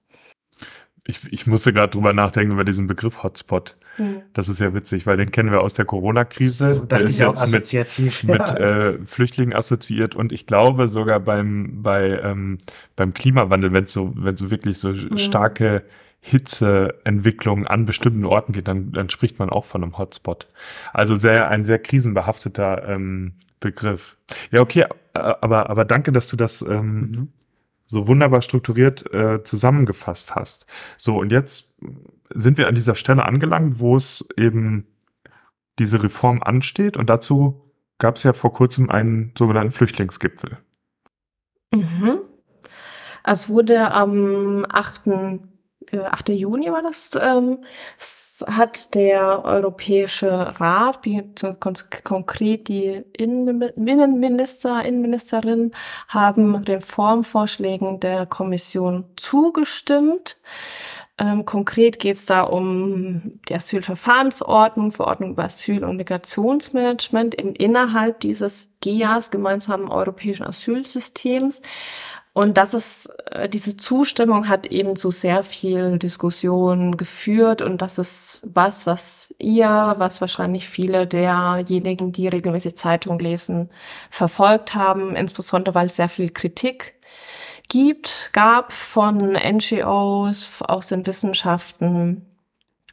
ich, ich musste gerade drüber nachdenken über diesen Begriff Hotspot. Mhm. Das ist ja witzig, weil den kennen wir aus der Corona-Krise. Der ist jetzt mit, mit ja. äh, Flüchtlingen assoziiert und ich glaube sogar beim bei ähm, beim Klimawandel, wenn es so wenn so wirklich so mhm. starke Hitzeentwicklung an bestimmten Orten geht, dann, dann spricht man auch von einem Hotspot. Also sehr ein sehr krisenbehafteter ähm, Begriff. Ja, okay, aber aber danke, dass du das ähm, mhm so wunderbar strukturiert äh, zusammengefasst hast. So, und jetzt sind wir an dieser Stelle angelangt, wo es eben diese Reform ansteht. Und dazu gab es ja vor kurzem einen sogenannten Flüchtlingsgipfel. Mhm. Es wurde am 8. 8. Juni war das, ähm, hat der Europäische Rat, konkret die Innenminister, Innenministerin, haben Reformvorschlägen der Kommission zugestimmt. Ähm, konkret geht es da um die Asylverfahrensordnung, Verordnung über Asyl- und Migrationsmanagement im innerhalb dieses GIAS, gemeinsamen europäischen Asylsystems. Und das ist, äh, diese Zustimmung hat eben zu sehr vielen Diskussionen geführt und das ist was, was ihr, was wahrscheinlich viele derjenigen, die regelmäßig Zeitung lesen, verfolgt haben, insbesondere weil es sehr viel Kritik gibt, gab von NGOs aus den Wissenschaften.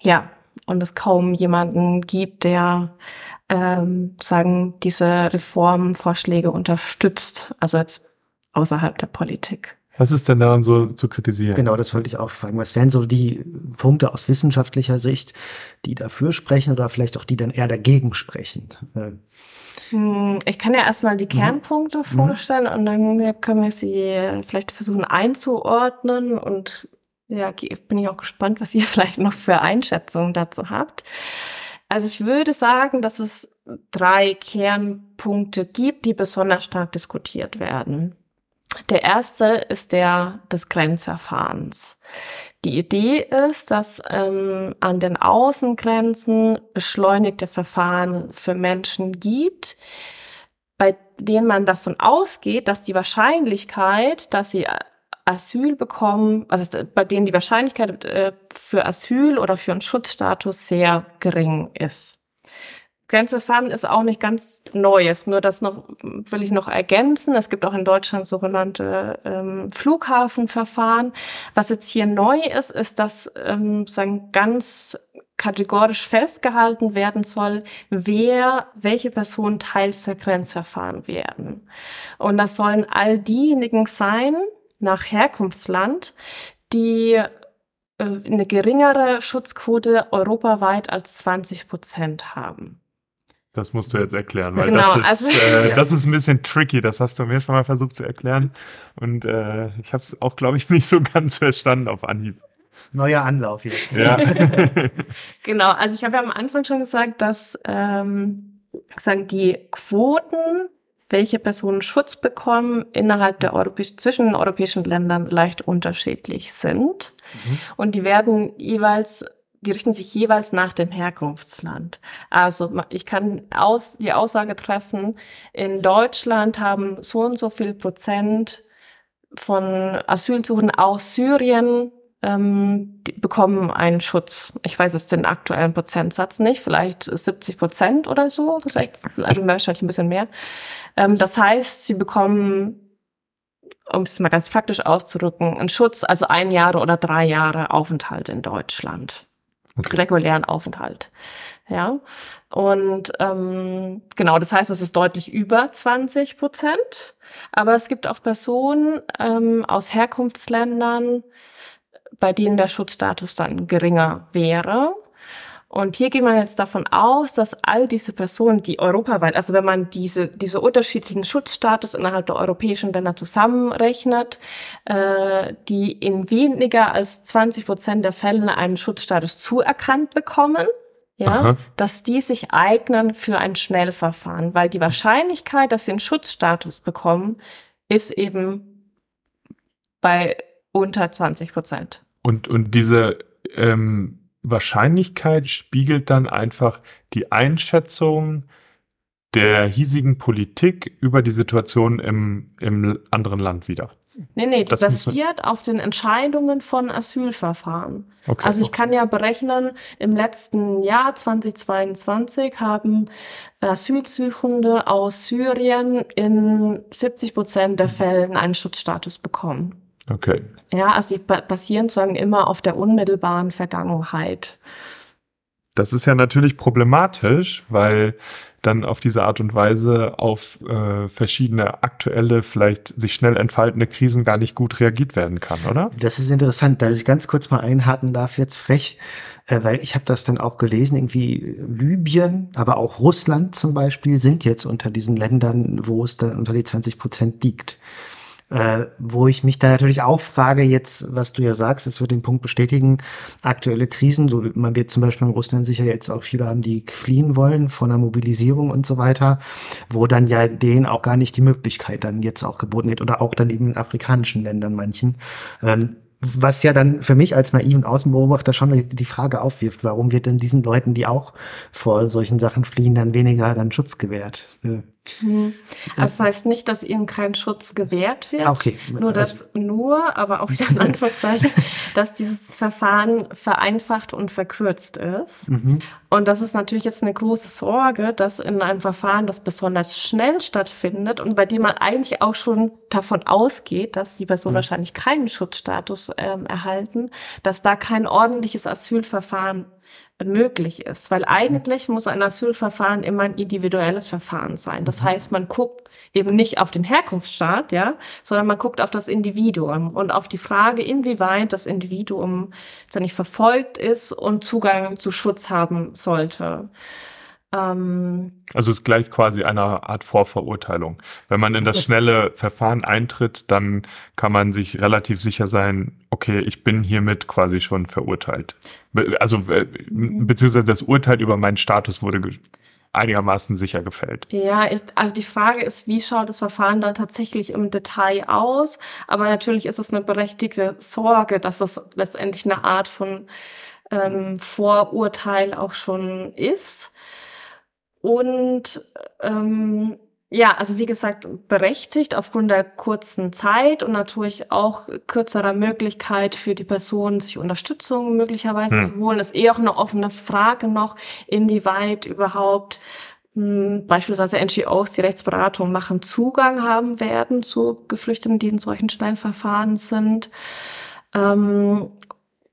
Ja, und es kaum jemanden gibt, der ähm, sagen diese Reformvorschläge unterstützt. Also jetzt außerhalb der Politik. Was ist denn daran so zu kritisieren? Genau, das wollte ich auch fragen. Was wären so die Punkte aus wissenschaftlicher Sicht, die dafür sprechen oder vielleicht auch die dann eher dagegen sprechen? Hm, ich kann ja erstmal die mhm. Kernpunkte mhm. vorstellen und dann können wir sie vielleicht versuchen einzuordnen und ja, bin ich auch gespannt, was ihr vielleicht noch für Einschätzungen dazu habt. Also ich würde sagen, dass es drei Kernpunkte gibt, die besonders stark diskutiert werden. Der erste ist der des Grenzverfahrens. Die Idee ist, dass ähm, an den Außengrenzen beschleunigte Verfahren für Menschen gibt, bei denen man davon ausgeht, dass die Wahrscheinlichkeit, dass sie Asyl bekommen, also bei denen die Wahrscheinlichkeit äh, für Asyl oder für einen Schutzstatus sehr gering ist. Grenzverfahren ist auch nicht ganz Neues, nur das noch will ich noch ergänzen. Es gibt auch in Deutschland sogenannte ähm, Flughafenverfahren. Was jetzt hier neu ist, ist, dass ähm, sagen ganz kategorisch festgehalten werden soll, wer, welche Personen Teil dieser Grenzverfahren werden. Und das sollen all diejenigen sein, nach Herkunftsland, die äh, eine geringere Schutzquote europaweit als 20 Prozent haben. Das musst du jetzt erklären, weil genau, das, ist, also, äh, das ist ein bisschen tricky. Das hast du mir schon mal versucht zu erklären. Und äh, ich habe es auch, glaube ich, nicht so ganz verstanden auf Anhieb. Neuer Anlauf jetzt. Ja. genau, also ich habe ja am Anfang schon gesagt, dass ähm, sagen die Quoten, welche Personen Schutz bekommen, innerhalb der europäischen, zwischen den europäischen Ländern leicht unterschiedlich sind. Mhm. Und die werden jeweils die richten sich jeweils nach dem Herkunftsland. Also ich kann aus, die Aussage treffen, in Deutschland haben so und so viel Prozent von Asylsuchenden aus Syrien ähm, bekommen einen Schutz. Ich weiß jetzt den aktuellen Prozentsatz nicht, vielleicht 70 Prozent oder so, vielleicht also wahrscheinlich ein bisschen mehr. Ähm, das heißt, sie bekommen, um es mal ganz praktisch auszudrücken, einen Schutz, also ein Jahre oder drei Jahre Aufenthalt in Deutschland okay. regulären Aufenthalt. Ja, und ähm, genau, das heißt, es ist deutlich über 20 Prozent. Aber es gibt auch Personen ähm, aus Herkunftsländern, bei denen der Schutzstatus dann geringer wäre. Und hier geht man jetzt davon aus, dass all diese Personen, die europaweit, also wenn man diese, diese unterschiedlichen Schutzstatus innerhalb der europäischen Länder zusammenrechnet, äh, die in weniger als 20 Prozent der Fälle einen Schutzstatus zuerkannt bekommen, ja, dass die sich eignen für ein Schnellverfahren, weil die Wahrscheinlichkeit, dass sie einen Schutzstatus bekommen, ist eben bei unter 20 Prozent. Und, und diese ähm, Wahrscheinlichkeit spiegelt dann einfach die Einschätzung der hiesigen Politik über die Situation im, im anderen Land wieder. Nee, nee, das basiert auf den Entscheidungen von Asylverfahren. Okay, also ich okay. kann ja berechnen, im letzten Jahr 2022 haben Asylsuchende aus Syrien in 70 Prozent der Fällen einen Schutzstatus bekommen. Okay. Ja, also die basieren sozusagen immer auf der unmittelbaren Vergangenheit. Das ist ja natürlich problematisch, weil dann auf diese Art und Weise auf äh, verschiedene aktuelle, vielleicht sich schnell entfaltende Krisen gar nicht gut reagiert werden kann, oder? Das ist interessant, dass ich ganz kurz mal einhaken darf, jetzt frech, äh, weil ich habe das dann auch gelesen, irgendwie Libyen, aber auch Russland zum Beispiel sind jetzt unter diesen Ländern, wo es dann unter die 20 Prozent liegt. Äh, wo ich mich da natürlich auch frage, jetzt, was du ja sagst, es wird den Punkt bestätigen, aktuelle Krisen, so, man wird zum Beispiel in Russland sicher jetzt auch viele haben, die fliehen wollen von der Mobilisierung und so weiter, wo dann ja denen auch gar nicht die Möglichkeit dann jetzt auch geboten wird oder auch dann eben in afrikanischen Ländern manchen. Ähm, was ja dann für mich als naiven Außenbeobachter schon die Frage aufwirft, warum wird denn diesen Leuten, die auch vor solchen Sachen fliehen, dann weniger dann Schutz gewährt? Hm. Das heißt nicht, dass ihnen kein Schutz gewährt wird. Okay. Nur das, also, nur, aber auch wieder in Anführungszeichen, dass dieses Verfahren vereinfacht und verkürzt ist. Mhm. Und das ist natürlich jetzt eine große Sorge, dass in einem Verfahren, das besonders schnell stattfindet und bei dem man eigentlich auch schon davon ausgeht, dass die Person mhm. wahrscheinlich keinen Schutzstatus ähm, erhalten, dass da kein ordentliches Asylverfahren möglich ist. Weil eigentlich muss ein Asylverfahren immer ein individuelles Verfahren sein. Das mhm. heißt, man guckt eben nicht auf den Herkunftsstaat, ja, sondern man guckt auf das Individuum und auf die Frage, inwieweit das Individuum nicht verfolgt ist und Zugang zu Schutz haben sollte. Ähm, also es gleicht quasi einer Art Vorverurteilung. Wenn man in das schnelle Verfahren eintritt, dann kann man sich relativ sicher sein, okay, ich bin hiermit quasi schon verurteilt. Also äh, mhm. beziehungsweise das Urteil über meinen Status wurde einigermaßen sicher gefällt. Ja, also die Frage ist, wie schaut das Verfahren dann tatsächlich im Detail aus? Aber natürlich ist es eine berechtigte Sorge, dass es letztendlich eine Art von ähm, Vorurteil auch schon ist. Und ähm, ja, also wie gesagt, berechtigt aufgrund der kurzen Zeit und natürlich auch kürzerer Möglichkeit für die Person, sich Unterstützung möglicherweise hm. zu holen, ist eh auch eine offene Frage noch, inwieweit überhaupt mh, hm, beispielsweise NGOs, die Rechtsberatung machen, Zugang haben werden zu Geflüchteten, die in solchen Schnellverfahren sind. Ähm,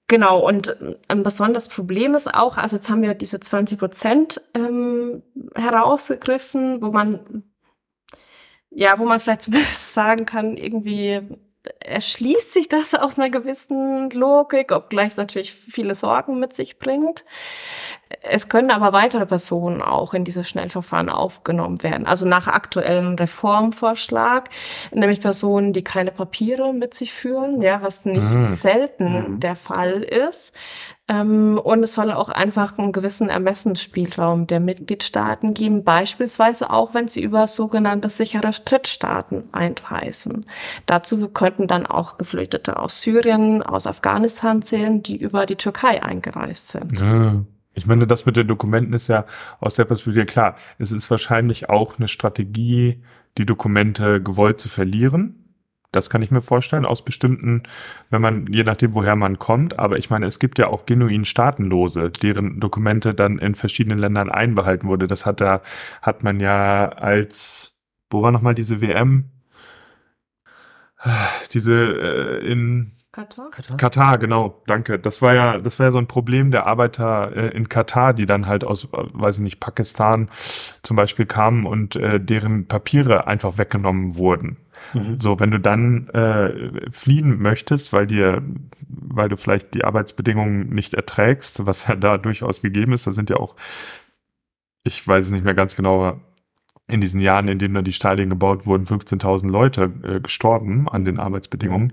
Genau, und ein besonderes Problem ist auch, also jetzt haben wir diese 20 Prozent ähm, herausgegriffen, wo man, ja, wo man vielleicht zumindest sagen kann, irgendwie erschließt sich das aus einer gewissen Logik, obgleich es natürlich viele Sorgen mit sich bringt. Es können aber weitere Personen auch in dieses Schnellverfahren aufgenommen werden. Also nach aktuellem Reformvorschlag, nämlich Personen, die keine Papiere mit sich führen, ja, was nicht mhm. selten mhm. der Fall ist. Ähm, und es soll auch einfach einen gewissen Ermessensspielraum der Mitgliedstaaten geben, beispielsweise auch, wenn sie über sogenannte sichere Drittstaaten einreisen. Dazu könnten dann auch Geflüchtete aus Syrien, aus Afghanistan zählen, die über die Türkei eingereist sind. Ja. Ich meine, das mit den Dokumenten ist ja aus der Perspektive klar. Es ist wahrscheinlich auch eine Strategie, die Dokumente gewollt zu verlieren. Das kann ich mir vorstellen, aus bestimmten, wenn man, je nachdem, woher man kommt. Aber ich meine, es gibt ja auch genuin Staatenlose, deren Dokumente dann in verschiedenen Ländern einbehalten wurde. Das hat da, hat man ja als, wo war nochmal diese WM? Diese äh, in Katar? Katar? Katar, genau, danke. Das war ja, das war ja so ein Problem der Arbeiter äh, in Katar, die dann halt aus, äh, weiß ich nicht, Pakistan zum Beispiel kamen und äh, deren Papiere einfach weggenommen wurden. Mhm. So, wenn du dann äh, fliehen möchtest, weil dir, weil du vielleicht die Arbeitsbedingungen nicht erträgst, was ja da durchaus gegeben ist, da sind ja auch, ich weiß es nicht mehr ganz genau, in diesen Jahren, in denen da die Stadien gebaut wurden, 15.000 Leute äh, gestorben an den Arbeitsbedingungen,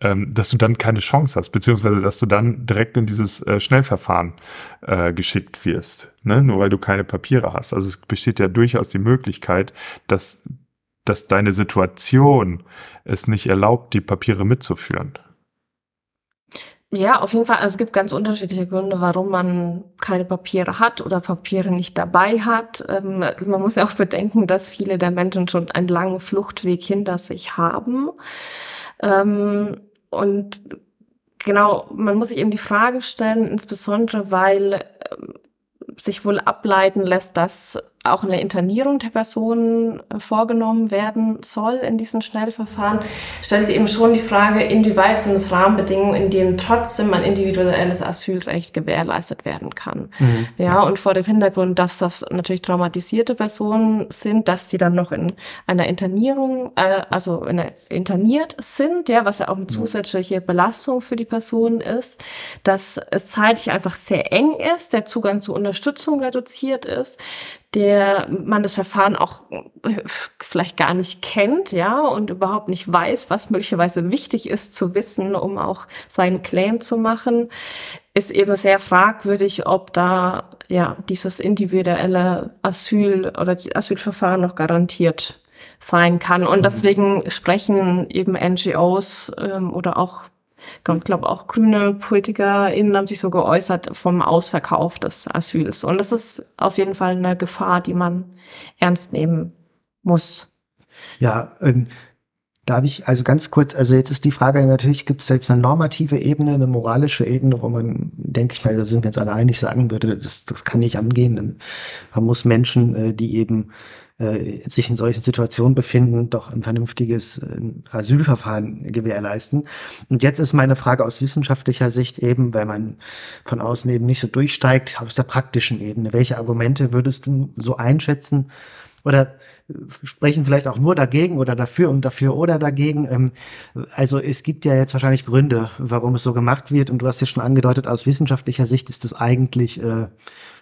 ähm, dass du dann keine Chance hast, beziehungsweise dass du dann direkt in dieses äh, Schnellverfahren äh, geschickt wirst, ne? nur weil du keine Papiere hast. Also es besteht ja durchaus die Möglichkeit, dass, dass deine Situation es nicht erlaubt, die Papiere mitzuführen. Ja, auf jeden Fall. Also es gibt ganz unterschiedliche Gründe, warum man keine Papiere hat oder Papiere nicht dabei hat. Ähm, also man muss ja auch bedenken, dass viele der Menschen schon einen langen Fluchtweg hinter sich haben. Ähm, und genau, man muss sich eben die Frage stellen, insbesondere weil ähm, sich wohl ableiten lässt, dass auch eine Internierung der Person äh, vorgenommen werden soll in diesen Schnellverfahren, stellt sich eben schon die Frage, inwieweit sind es Rahmenbedingungen, in denen trotzdem ein individuelles Asylrecht gewährleistet werden kann. Mhm. Ja, und vor dem Hintergrund, dass das natürlich traumatisierte Personen sind, dass sie dann noch in einer Internierung, äh, also in einer, interniert sind, ja, was ja auch eine zusätzliche Belastung für die Person ist, dass es zeitlich einfach sehr eng ist, der Zugang zu Unterstützung reduziert ist, der man das Verfahren auch vielleicht gar nicht kennt, ja, und überhaupt nicht weiß, was möglicherweise wichtig ist zu wissen, um auch seinen Claim zu machen, ist eben sehr fragwürdig, ob da ja dieses individuelle Asyl oder Asylverfahren noch garantiert sein kann. Und mhm. deswegen sprechen eben NGOs ähm, oder auch ich glaube auch grüne PolitikerInnen haben sich so geäußert vom Ausverkauf des Asyls. Und das ist auf jeden Fall eine Gefahr, die man ernst nehmen muss. Ja, ähm, Darf ich also ganz kurz, also jetzt ist die Frage natürlich, gibt es jetzt eine normative Ebene, eine moralische Ebene, wo man, denke ich mal, da sind wir uns alle einig, sagen würde, das, das kann nicht angehen. Man muss Menschen, äh, die eben äh, sich in solchen Situationen befinden, doch ein vernünftiges äh, Asylverfahren gewährleisten. Und jetzt ist meine Frage aus wissenschaftlicher Sicht eben, weil man von außen eben nicht so durchsteigt, aus der praktischen Ebene. Welche Argumente würdest du so einschätzen? Oder sprechen vielleicht auch nur dagegen oder dafür und dafür oder dagegen. Ähm, also es gibt ja jetzt wahrscheinlich Gründe, warum es so gemacht wird. Und du hast ja schon angedeutet, aus wissenschaftlicher Sicht ist das eigentlich äh,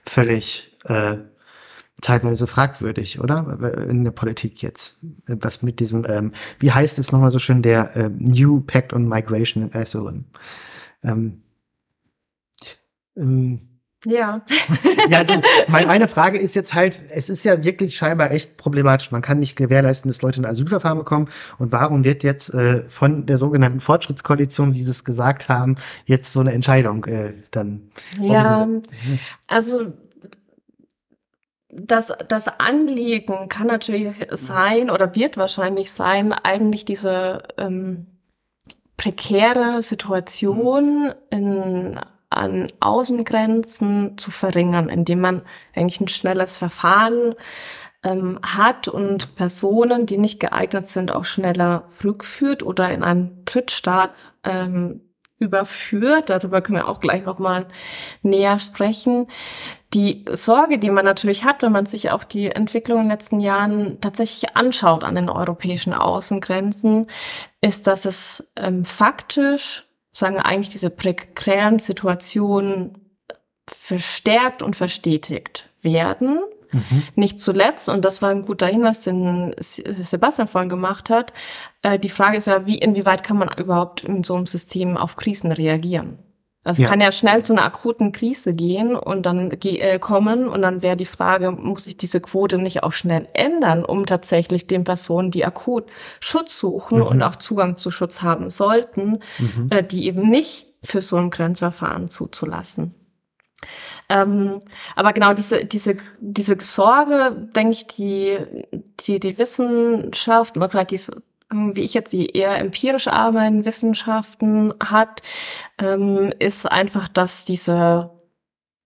völlig äh, teilweise fragwürdig, oder? In der Politik jetzt. Was mit diesem, ähm, wie heißt es nochmal so schön, der äh, New Pact on Migration and Asylum. Ähm, ähm, ja. ja, also meine Frage ist jetzt halt, es ist ja wirklich scheinbar echt problematisch. Man kann nicht gewährleisten, dass Leute ein Asylverfahren bekommen. Und warum wird jetzt äh, von der sogenannten Fortschrittskoalition, wie sie es gesagt haben, jetzt so eine Entscheidung äh, dann? Ja, also das, das Anliegen kann natürlich sein oder wird wahrscheinlich sein, eigentlich diese ähm, prekäre Situation in an Außengrenzen zu verringern, indem man eigentlich ein schnelles Verfahren ähm, hat und Personen, die nicht geeignet sind, auch schneller rückführt oder in einen Drittstaat ähm, überführt. Darüber können wir auch gleich nochmal näher sprechen. Die Sorge, die man natürlich hat, wenn man sich auch die Entwicklung in den letzten Jahren tatsächlich anschaut an den europäischen Außengrenzen, ist, dass es ähm, faktisch sagen eigentlich diese prekären Situationen verstärkt und verstetigt werden. Mhm. Nicht zuletzt, und das war ein guter Hinweis, den Sebastian vorhin gemacht hat, äh, die Frage ist ja, wie, inwieweit kann man überhaupt in so einem System auf Krisen reagieren? Es ja. kann ja schnell zu einer akuten Krise gehen und dann äh, kommen und dann wäre die Frage, muss ich diese Quote nicht auch schnell ändern, um tatsächlich den Personen, die akut Schutz suchen mhm. und auch Zugang zu Schutz haben sollten, mhm. äh, die eben nicht für so ein Grenzverfahren zuzulassen. Ähm, aber genau diese, diese, diese Sorge, denke ich, die, die, die Wissenschaft oder gerade diese wie ich jetzt die eher empirisch arbeitenden Wissenschaften hat, ähm, ist einfach, dass diese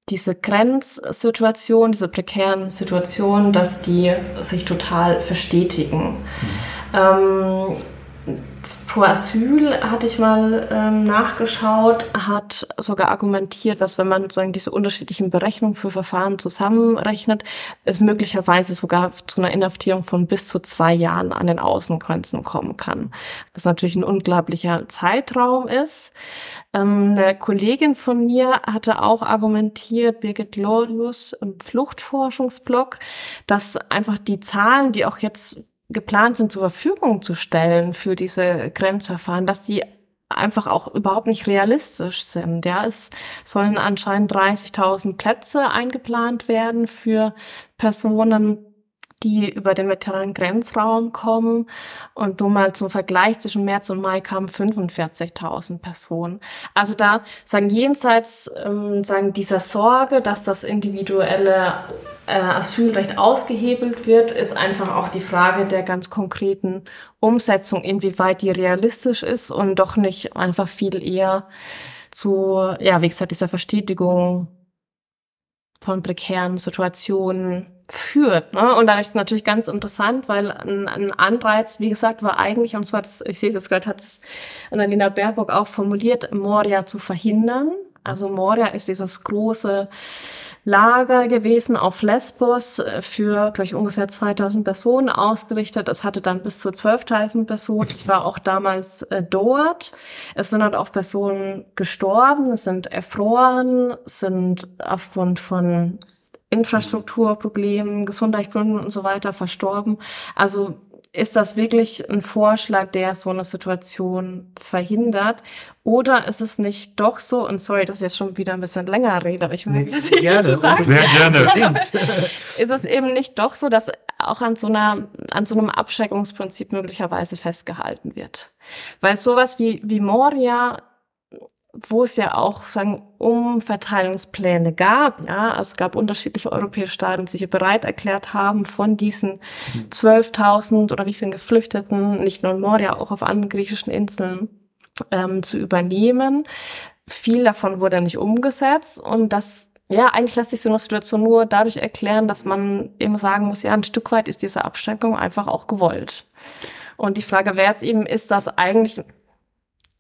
diese Grenzsituation, diese prekären Situationen, dass die sich total verstetigen. Mhm. Ähm, Pro Asyl hatte ich mal ähm, nachgeschaut, hat sogar argumentiert, dass wenn man sozusagen diese unterschiedlichen Berechnungen für Verfahren zusammenrechnet, es möglicherweise sogar zu einer Inhaftierung von bis zu zwei Jahren an den Außengrenzen kommen kann. Was natürlich ein unglaublicher Zeitraum ist. Ähm, eine Kollegin von mir hatte auch argumentiert, Birgit Glorius im Fluchtforschungsblog, dass einfach die Zahlen, die auch jetzt geplant sind, zur Verfügung zu stellen für diese Grenzverfahren, dass die einfach auch überhaupt nicht realistisch sind. Ja, es sollen anscheinend 30.000 Plätze eingeplant werden für Personen, die über den mediterranen Grenzraum kommen. Und nur mal zum Vergleich, zwischen März und Mai kamen 45.000 Personen. Also da sagen jenseits ähm, sagen dieser Sorge, dass das individuelle äh, Asylrecht ausgehebelt wird, ist einfach auch die Frage der ganz konkreten Umsetzung, inwieweit die realistisch ist und doch nicht einfach viel eher zu, ja, wie gesagt, dieser Verstetigung von prekären Situationen führt. Ne? Und dann ist es natürlich ganz interessant, weil ein, ein Anreiz, wie gesagt, war eigentlich, und zwar, ich sehe es jetzt gerade, hat es Annalena Baerbock auch formuliert, Moria zu verhindern. Also Moria ist dieses große Lager gewesen auf Lesbos äh, für, glaube ich, ungefähr 2000 Personen ausgerichtet. Es hatte dann bis zu 12.000 Personen. Ich war auch damals äh, dort. Es sind halt auch Personen gestorben, es sind erfroren, sind aufgrund von Infrastrukturproblemen, Gesundheitsgründen und so weiter verstorben. Also ist das wirklich ein Vorschlag, der so eine Situation verhindert? Oder ist es nicht doch so, und sorry, dass ich jetzt schon wieder ein bisschen länger rede, aber ich will nee, das gerne, sagen. Sehr gerne. ist es eben nicht doch so, dass auch an so einer, an so einem Abschreckungsprinzip möglicherweise festgehalten wird? Weil sowas wie, wie Moria wo es ja auch sagen Umverteilungspläne gab, ja, also es gab unterschiedliche europäische Staaten, die sich bereit erklärt haben, von diesen 12.000 oder wie vielen Geflüchteten, nicht nur in Moria, auch auf anderen griechischen Inseln ähm, zu übernehmen. Viel davon wurde nicht umgesetzt und das ja, eigentlich lässt sich so eine Situation nur dadurch erklären, dass man eben sagen muss, ja, ein Stück weit ist diese Abschreckung einfach auch gewollt. Und die Frage wäre jetzt eben, ist das eigentlich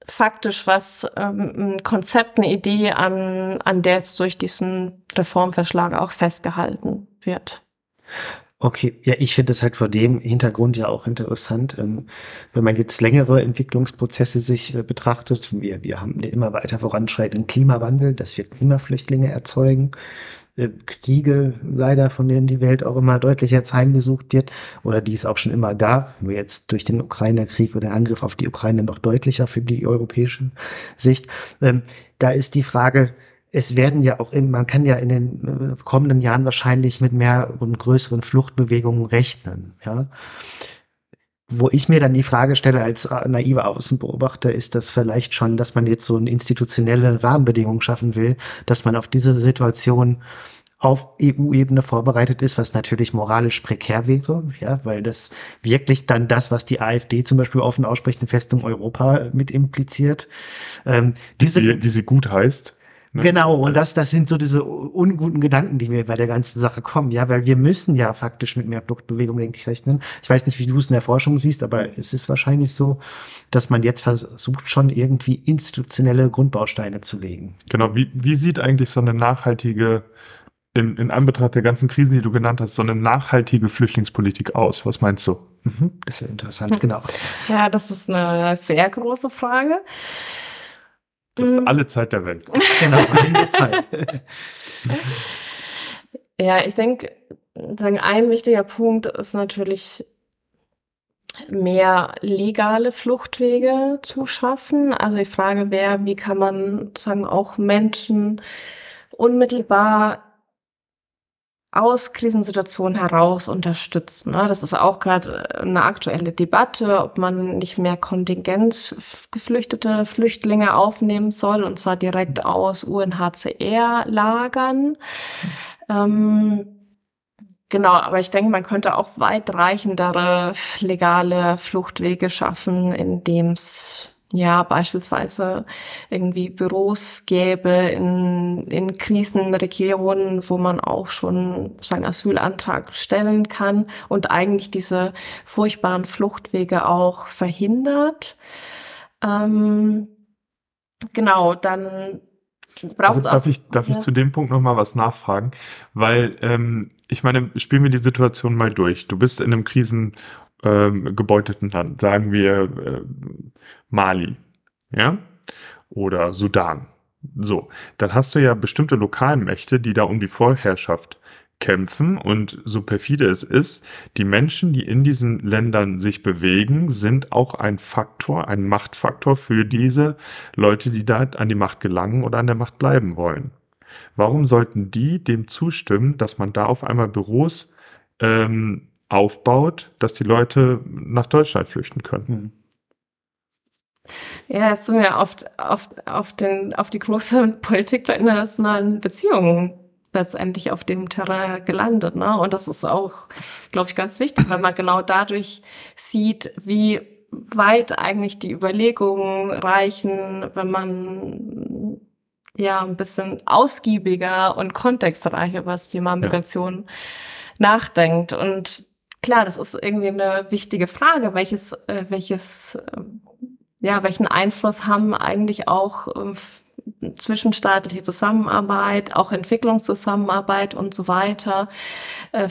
faktisch was, ähm, ein Konzept, eine Idee, an, an der jetzt durch diesen Reformverschlag auch festgehalten wird. Okay, ja, ich finde es halt vor dem Hintergrund ja auch interessant, ähm, wenn man jetzt längere Entwicklungsprozesse sich äh, betrachtet. Wir, wir haben den immer weiter voranschreitenden Klimawandel, dass wir Klimaflüchtlinge erzeugen. Äh, Kriege leider, von denen die Welt auch immer deutlich jetzt heimgesucht wird, oder die ist auch schon immer da, nur jetzt durch den Ukraine-Krieg oder den Angriff auf die Ukraine noch deutlicher für die europäische Sicht. Ähm, da ist die Frage, es werden ja auch, in, man kann ja in den äh, kommenden Jahren wahrscheinlich mit mehr und größeren Fluchtbewegungen rechnen, ja. Wo ich mir dann die Frage stelle als naiver Außenbeobachter, ist das vielleicht schon, dass man jetzt so eine institutionelle Rahmenbedingung schaffen will, dass man auf diese Situation auf EU-Ebene vorbereitet ist, was natürlich moralisch prekär wäre, ja, weil das wirklich dann das, was die AfD zum Beispiel offen ausspricht, eine Festung Europa mit impliziert. Ähm, diese, die, die sie gut heißt. Ne? Genau, und das, das sind so diese unguten Gedanken, die mir bei der ganzen Sache kommen, ja, weil wir müssen ja faktisch mit mehr Produktbewegung, denke ich, rechnen. Ich weiß nicht, wie du es in der Forschung siehst, aber es ist wahrscheinlich so, dass man jetzt versucht, schon irgendwie institutionelle Grundbausteine zu legen. Genau, wie, wie sieht eigentlich so eine nachhaltige in, in Anbetracht der ganzen Krisen, die du genannt hast, so eine nachhaltige Flüchtlingspolitik aus? Was meinst du? Mhm, ist ja interessant, genau. Ja, das ist eine sehr große Frage. Du hast mhm. alle Zeit der Welt. Genau, alle Zeit. ja, ich denke, ein wichtiger Punkt ist natürlich mehr legale Fluchtwege zu schaffen. Also die Frage wäre, wie kann man sagen auch Menschen unmittelbar aus Krisensituationen heraus unterstützen. Ne? Das ist auch gerade eine aktuelle Debatte, ob man nicht mehr kontingentgeflüchtete Flüchtlinge aufnehmen soll, und zwar direkt aus UNHCR-Lagern. Ähm, Genau, aber ich denke, man könnte auch weitreichendere legale Fluchtwege schaffen, indem es ja, beispielsweise irgendwie Büros gäbe in, in Krisenregionen, wo man auch schon seinen Asylantrag stellen kann und eigentlich diese furchtbaren Fluchtwege auch verhindert. Ähm, genau, dann braucht es auch. Darf ich, darf ja. ich zu dem Punkt nochmal was nachfragen? Weil, ähm, ich meine, spielen wir die Situation mal durch. Du bist in einem Krisen- ähm, gebeuteten Land, sagen wir äh, Mali, ja, oder Sudan. So, dann hast du ja bestimmte Lokalmächte, die da um die Vorherrschaft kämpfen und so perfide es ist, die Menschen, die in diesen Ländern sich bewegen, sind auch ein Faktor, ein Machtfaktor für diese Leute, die da an die Macht gelangen oder an der Macht bleiben wollen. Warum sollten die dem zustimmen, dass man da auf einmal Büros ähm, aufbaut, dass die Leute nach Deutschland flüchten können. Hm. Ja, es sind ja oft auf, auf, den, auf die große Politik der internationalen Beziehungen letztendlich auf dem Terrain gelandet. Ne? Und das ist auch, glaube ich, ganz wichtig, weil man genau dadurch sieht, wie weit eigentlich die Überlegungen reichen, wenn man ja ein bisschen ausgiebiger und kontextreicher über das Thema Migration ja. nachdenkt. Und klar, das ist irgendwie eine wichtige Frage, welches, äh, welches, äh, ja, welchen Einfluss haben eigentlich auch äh, zwischenstaatliche Zusammenarbeit, auch Entwicklungszusammenarbeit und so weiter, äh,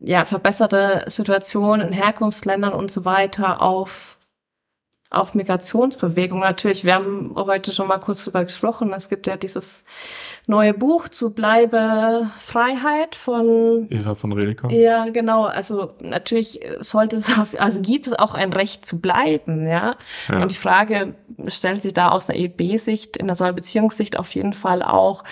ja, verbesserte Situationen in Herkunftsländern und so weiter auf auf Migrationsbewegung. Natürlich, wir haben heute schon mal kurz drüber gesprochen. Es gibt ja dieses neue Buch zu Bleibe Freiheit von Eva von Redeker. Ja, genau. Also natürlich sollte es, auf, also gibt es auch ein Recht zu bleiben, ja. ja. Und die Frage stellt sich da aus einer EB-Sicht, in der Beziehungssicht auf jeden Fall auch,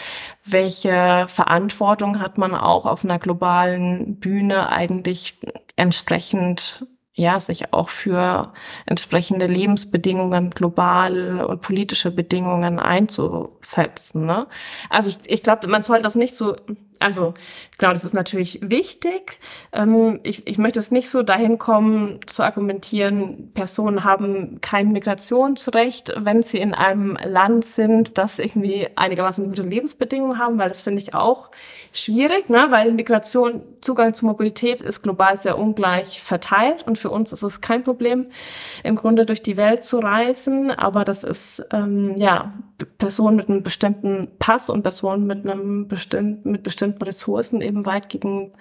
welche Verantwortung hat man auch auf einer globalen Bühne eigentlich entsprechend ja, sich auch für entsprechende Lebensbedingungen global und politische Bedingungen einzusetzen. Ne? Also ich, ich glaube, man soll das nicht so also genau, das ist natürlich wichtig. Ähm, ich, ich möchte es nicht so dahin kommen, zu argumentieren, Personen haben kein Migrationsrecht, wenn sie in einem Land sind, das irgendwie einigermaßen gute Lebensbedingungen haben, weil das finde ich auch schwierig, ne? weil Migration, Zugang zu Mobilität ist global sehr ungleich verteilt und für uns ist es kein Problem, im Grunde durch die Welt zu reisen, aber das ist ähm, ja Personen mit einem bestimmten Pass und Personen mit einem bestimmten mit bestimmten Ressourcen eben weit gegen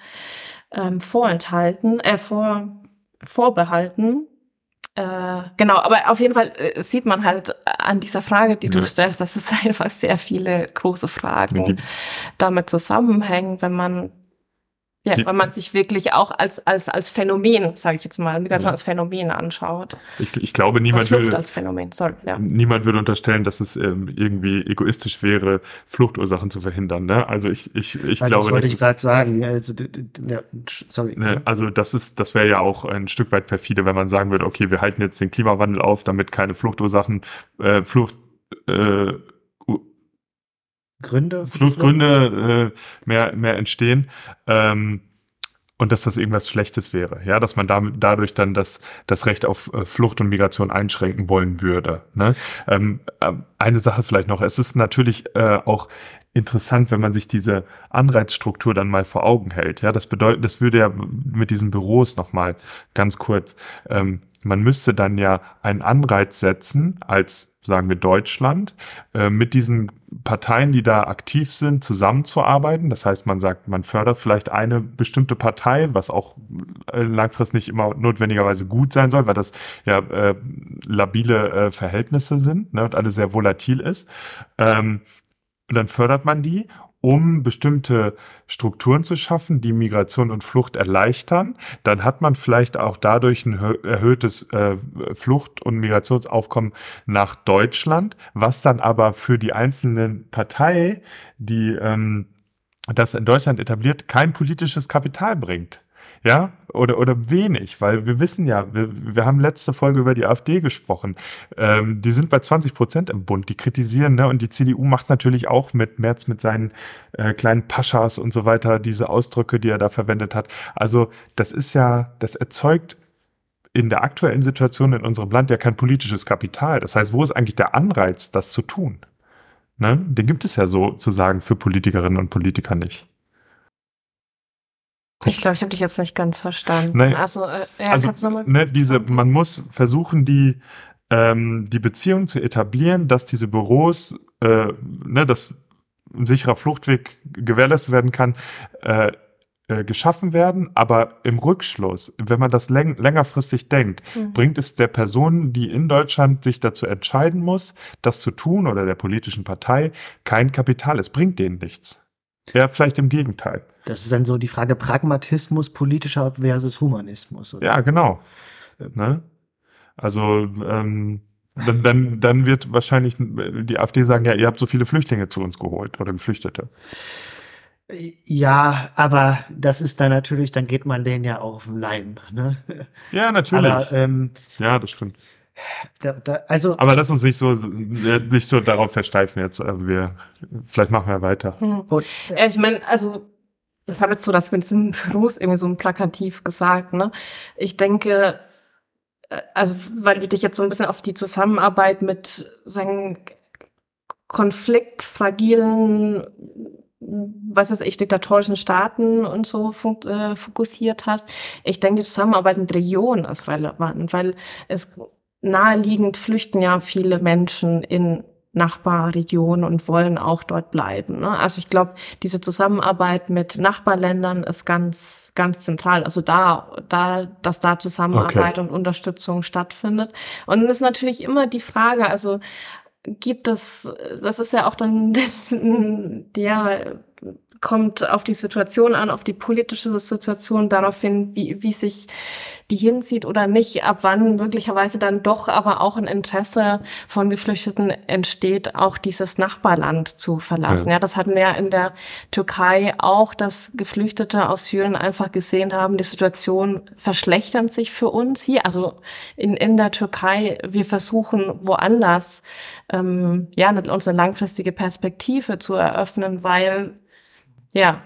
ähm, vorenthalten, äh, vor, vorbehalten. Äh, genau, aber auf jeden Fall äh, sieht man halt an dieser Frage, die ja. du stellst, dass es einfach sehr viele große Fragen ja, damit zusammenhängen, wenn man ja, weil man sich wirklich auch als, als, als Phänomen, sage ich jetzt mal, Migration ja. als Phänomen anschaut. Ich, ich glaube, niemand würde, als Phänomen, sorry, ja. niemand würde unterstellen, dass es ähm, irgendwie egoistisch wäre, Fluchtursachen zu verhindern. Ne? Also ich, ich, ich Weil glaube, das wollte ich gerade sagen. Ja, also, ja, sorry. Ne, also das ist, das wäre ja auch ein Stück weit perfide, wenn man sagen würde, okay, wir halten jetzt den Klimawandel auf, damit keine Fluchtursachen, äh, Flucht, äh, Gründe, Fluchtgründe äh, mehr, mehr entstehen. Ähm, und dass das irgendwas Schlechtes wäre, ja, dass man damit dadurch dann das das Recht auf äh, Flucht und Migration einschränken wollen würde. Ne? Ähm, äh, eine Sache vielleicht noch: Es ist natürlich äh, auch interessant, wenn man sich diese Anreizstruktur dann mal vor Augen hält. Ja, das bedeutet, das würde ja mit diesen Büros noch mal ganz kurz. Ähm, man müsste dann ja einen Anreiz setzen als sagen wir Deutschland, äh, mit diesen Parteien, die da aktiv sind, zusammenzuarbeiten. Das heißt, man sagt, man fördert vielleicht eine bestimmte Partei, was auch äh, langfristig nicht immer notwendigerweise gut sein soll, weil das ja äh, labile äh, Verhältnisse sind ne, und alles sehr volatil ist. Ähm, und dann fördert man die um bestimmte Strukturen zu schaffen, die Migration und Flucht erleichtern, dann hat man vielleicht auch dadurch ein erhöhtes äh, Flucht- und Migrationsaufkommen nach Deutschland, was dann aber für die einzelnen Partei, die ähm, das in Deutschland etabliert, kein politisches Kapital bringt ja, oder, oder wenig, weil wir wissen ja, wir, wir haben letzte Folge über die AfD gesprochen. Ähm, die sind bei 20 Prozent im Bund, die kritisieren, ne, und die CDU macht natürlich auch mit Merz mit seinen äh, kleinen Paschas und so weiter, diese Ausdrücke, die er da verwendet hat. Also, das ist ja, das erzeugt in der aktuellen Situation in unserem Land ja kein politisches Kapital. Das heißt, wo ist eigentlich der Anreiz, das zu tun? Ne? Den gibt es ja sozusagen für Politikerinnen und Politiker nicht. Ich glaube, ich habe dich jetzt nicht ganz verstanden. Nein, also, äh, ja, also kannst du nochmal? Ne, diese, man muss versuchen, die, ähm, die Beziehung zu etablieren, dass diese Büros, äh, ne, dass ein sicherer Fluchtweg gewährleistet werden kann, äh, äh, geschaffen werden, aber im Rückschluss, wenn man das läng längerfristig denkt, mhm. bringt es der Person, die in Deutschland sich dazu entscheiden muss, das zu tun oder der politischen Partei kein Kapital. Es bringt denen nichts. Ja, vielleicht im Gegenteil. Das ist dann so die Frage Pragmatismus politischer versus Humanismus. Oder? Ja, genau. Ähm. Ne? Also ähm, dann, dann, dann wird wahrscheinlich die AfD sagen, ja, ihr habt so viele Flüchtlinge zu uns geholt oder Geflüchtete. Ja, aber das ist dann natürlich, dann geht man denen ja auch auf den Leim. Ne? Ja, natürlich. Aber, ähm, ja, das stimmt. Da, da, also, aber lass uns nicht so, nicht so darauf versteifen jetzt. Also wir, vielleicht machen wir weiter. Hm. Und, äh, ich meine, also ich habe jetzt so das mit diesem Berufs irgendwie so ein plakativ gesagt. Ne? Ich denke, äh, also weil ich dich jetzt so ein bisschen auf die Zusammenarbeit mit sagen konfliktfragilen was weiß ich, diktatorischen Staaten und so äh, fokussiert hast. Ich denke, die Zusammenarbeit mit Regionen ist relevant, weil es naheliegend flüchten ja viele Menschen in Nachbarregionen und wollen auch dort bleiben. Ne? Also ich glaube, diese Zusammenarbeit mit Nachbarländern ist ganz, ganz zentral. Also da, da, dass da Zusammenarbeit okay. und Unterstützung stattfindet. Und es ist natürlich immer die Frage, also gibt es, das ist ja auch dann der kommt auf die Situation an, auf die politische Situation, darauf hin, wie, wie sich die hinzieht oder nicht, ab wann möglicherweise dann doch aber auch ein Interesse von Geflüchteten entsteht, auch dieses Nachbarland zu verlassen. Ja, ja das hatten wir in der Türkei auch, dass Geflüchtete aus Syrien einfach gesehen haben, die Situation verschlechtert sich für uns hier, also in, in der Türkei. Wir versuchen woanders, ähm, ja, unsere langfristige Perspektive zu eröffnen, weil ja,